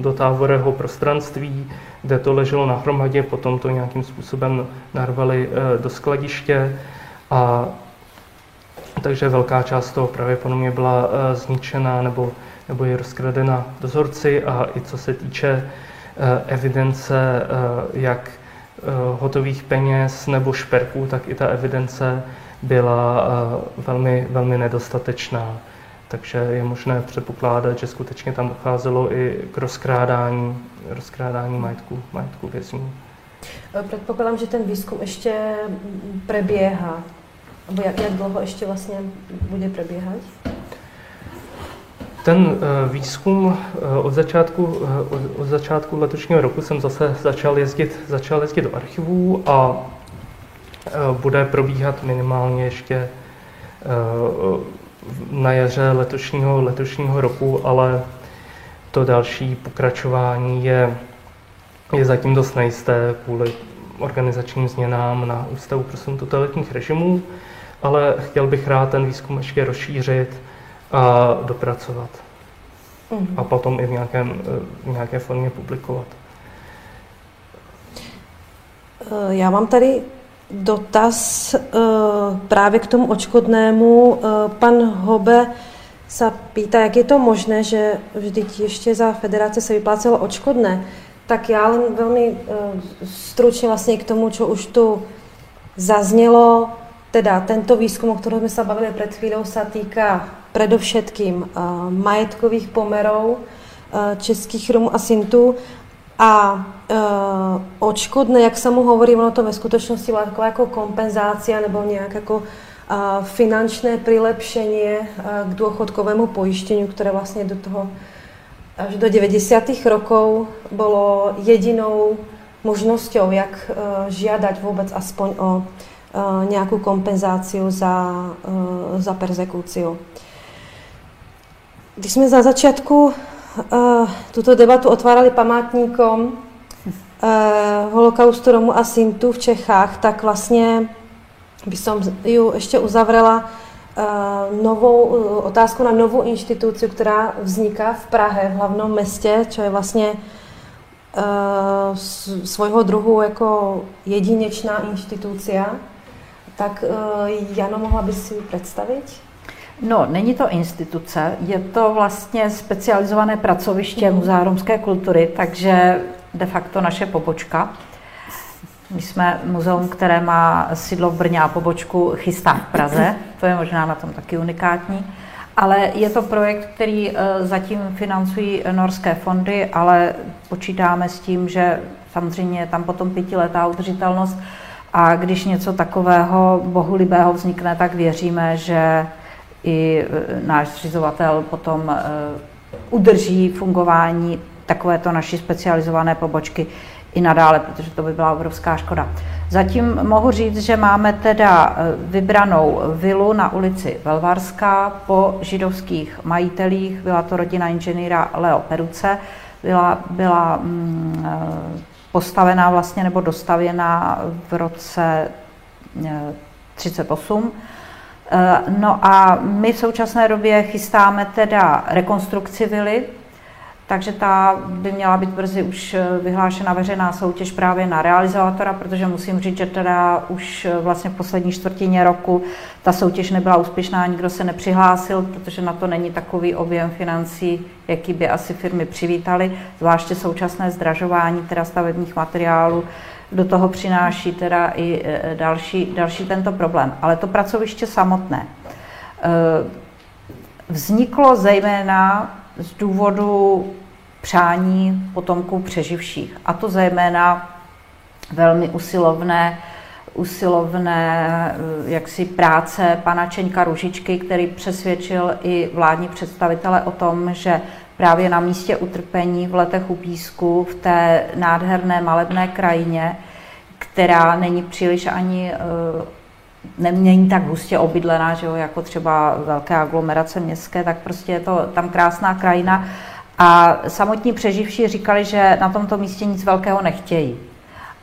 do táborového prostranství, kde to leželo na hromadě, potom to nějakým způsobem narvali do skladiště. A takže velká část toho pravděpodobně byla zničena nebo, nebo je rozkradena dozorci. A i co se týče evidence jak hotových peněz nebo šperků, tak i ta evidence byla velmi, velmi nedostatečná takže je možné předpokládat, že skutečně tam docházelo i k rozkrádání, rozkrádání majetku, majetku vězňů. Eh, předpokládám, že ten výzkum ještě preběhá. Nebo jak, jak dlouho ještě vlastně bude probíhat? Ten eh, výzkum eh, od začátku, od začátku letošního roku jsem zase začal jezdit, začal jezdit do archivů a bude probíhat minimálně ještě na jaře letošního, letošního roku, ale to další pokračování je, je zatím dost nejisté kvůli organizačním změnám na Ústavu pro totalitních režimů, ale chtěl bych rád ten výzkum ještě rozšířit a dopracovat. Mm. A potom i v, nějakém, v nějaké formě publikovat. Eh, já mám tady dotaz eh, právě k tomu očkodnému. Eh, pan Hobe se pýta, jak je to možné, že vždyť ještě za federace se vyplácelo očkodné. Tak já len velmi eh, stručně vlastně k tomu, co už tu zaznělo, teda tento výzkum, o kterém jsme se bavili před chvílou, se týká predovšetkým majetkových pomerů českých Romů a Sintů a uh, odškodné, jak se mu hovorí, ono to ve skutečnosti byla taková jako kompenzácia nebo nějak jako uh, finančné přilepšení uh, k důchodkovému pojištění, které vlastně do toho až do 90. rokov bylo jedinou možností, jak uh, žiadať vůbec aspoň o uh, nějakou kompenzáciu za, uh, za persekuciu. Když jsme za začátku tuto debatu otvárali památníkom uh, holokaustu Romu a Sintu v Čechách, tak vlastně by som ju ještě uzavřela uh, novou otázku na novou instituci, která vzniká v Prahe, v hlavnom městě, čo je vlastně svojho druhu jako jedinečná institucia. Tak Jano, mohla by si představit? No, není to instituce, je to vlastně specializované pracoviště mm. Muzea romské kultury, takže de facto naše pobočka. My jsme muzeum, které má sídlo v Brně a pobočku chystá v Praze, to je možná na tom taky unikátní. Ale je to projekt, který eh, zatím financují norské fondy, ale počítáme s tím, že samozřejmě je tam potom pětiletá udržitelnost a když něco takového bohulibého vznikne, tak věříme, že i e, náš zřizovatel potom e, udrží fungování takovéto naší specializované pobočky i nadále, protože to by byla obrovská škoda. Zatím mohu říct, že máme teda e, vybranou vilu na ulici Velvarská po židovských majitelích. Byla to rodina inženýra Leo Peruce. Byla, byla mm, postavená vlastně nebo dostavěná v roce 38 Eh, no a my v současné době chystáme teda rekonstrukci vily, takže ta by měla být brzy už eh, vyhlášena veřejná soutěž právě na realizátora, protože musím říct, že teda už eh, vlastně v poslední čtvrtině roku ta soutěž nebyla úspěšná, nikdo se nepřihlásil, protože na to není takový objem financí, jaký by asi firmy přivítali, zvláště současné zdražování teda stavebních materiálů do toho přináší teda i e, další, další tento problém. Ale to pracoviště samotné e, vzniklo zejména z důvodu přání potomků přeživších. A to zejména velmi usilovné, usilovné e, jaksi práce pana Čeňka Ružičky, který přesvědčil i vládní představitele o tom, že právě na místě utrpení v letech u písku, v té nádherné malebné krajině, která není příliš ani eh, není tak hustě obydlená, že jo, jako třeba velké aglomerace městské, tak prostě je to tam krásná krajina. A samotní přeživší říkali, že na tomto místě nic velkého nechtějí.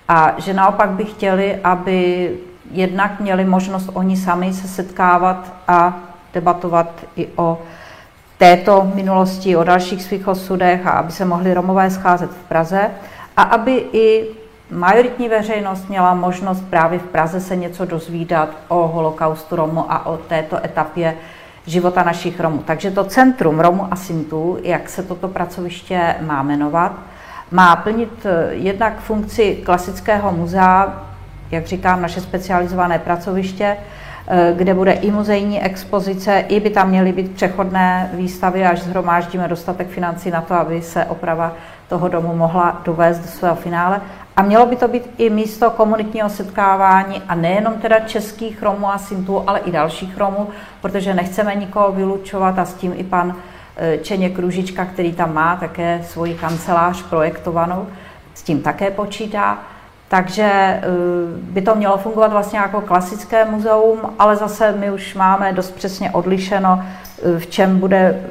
A že naopak by chtěli, aby jednak měli možnost oni sami se setkávat a debatovat i o této minulosti, o dalších svých osudech a aby se mohli Romové scházet v Praze. a aby i majoritní veřejnost měla možnost právě v Praze se něco dozvídat o holokaustu Romu a o této etapě života našich Romů. Takže to Centrum Romu a Sintů, jak se toto pracoviště má jmenovat, má plnit eh, jednak funkci klasického muzea, jak říkám, naše specializované pracoviště, kde bude i muzejní expozice, i by tam měly být přechodné výstavy, až zhromáždíme dostatek financí na to, aby se oprava toho domu mohla dovést do svého finále. A mělo by to být i místo komunitního setkávání a nejenom teda českých Romů a Sintů, ale i dalších Romů, protože nechceme nikoho vylučovat a s tím i pan eh, Čeně Kružička, který tam má také svoji kancelář projektovanou, s tím také počítá. Takže eh, by to mělo fungovat vlastně jako klasické muzeum, ale zase my už máme dost přesně odlišeno, eh, v čem bude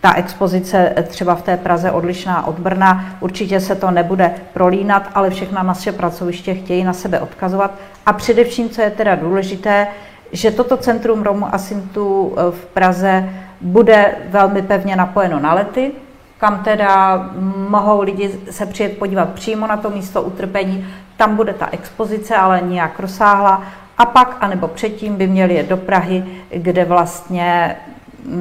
ta expozice třeba v té Praze odlišná od Brna. Určitě se to nebude prolínat, ale všechna naše pracoviště chtějí na sebe odkazovat. A především, co je teda důležité, že toto Centrum Romu a Sintu eh, v Praze bude velmi pevně napojeno na lety, kam teda mohou lidi se přijet podívat přímo na to místo utrpení. Tam bude ta expozice, ale nijak rozsáhla. A pak, anebo předtím, by měli jet do Prahy, kde vlastně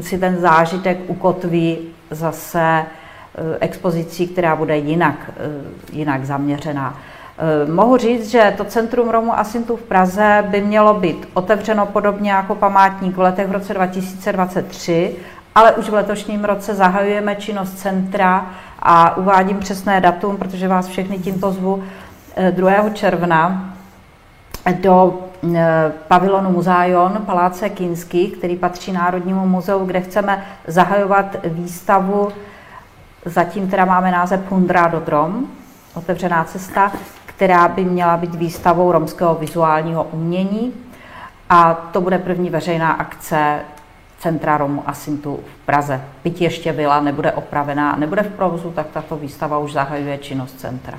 si ten zážitek ukotví zase eh, expozicí, která bude jinak, eh, jinak zaměřená. Eh, mohu říct, že to Centrum Romu a Sintu v Praze by mělo být otevřeno podobně jako památník v letech v roce 2023, ale už v letošním roce zahajujeme činnost centra a uvádím přesné datum, protože vás všechny tímto zvu 2. června do Eh, pavilonu Muzájon Paláce Kinský, který patří Národnímu muzeu, kde chceme zahajovat výstavu, zatím teda máme název Hundra do Drom, otevřená cesta, která by měla být výstavou romského vizuálního umění. A to bude první veřejná akce Centra Romu a Sintu v Praze. Byť ještě byla, nebude opravená, nebude v provozu, tak tato výstava už zahajuje činnost centra.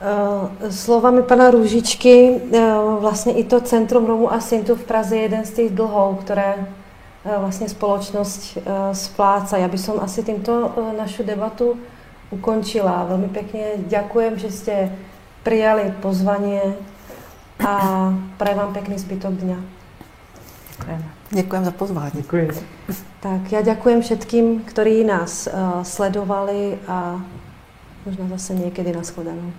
Eh, slovami pana Růžičky, eh, vlastně i to Centrum Romu a Sintu v Praze je jeden z těch dlhov, které eh, vlastně společnost spláca. Já bych asi tímto našu debatu ukončila. Velmi pěkně děkujem, že jste přijali pozvání a prajem vám pěkný zbytok dňa. Děkujeme. Děkujem za pozvání. Děkuji. Tak já děkujem všetkým, kteří nás uh, sledovali a možná zase někdy na shledanou.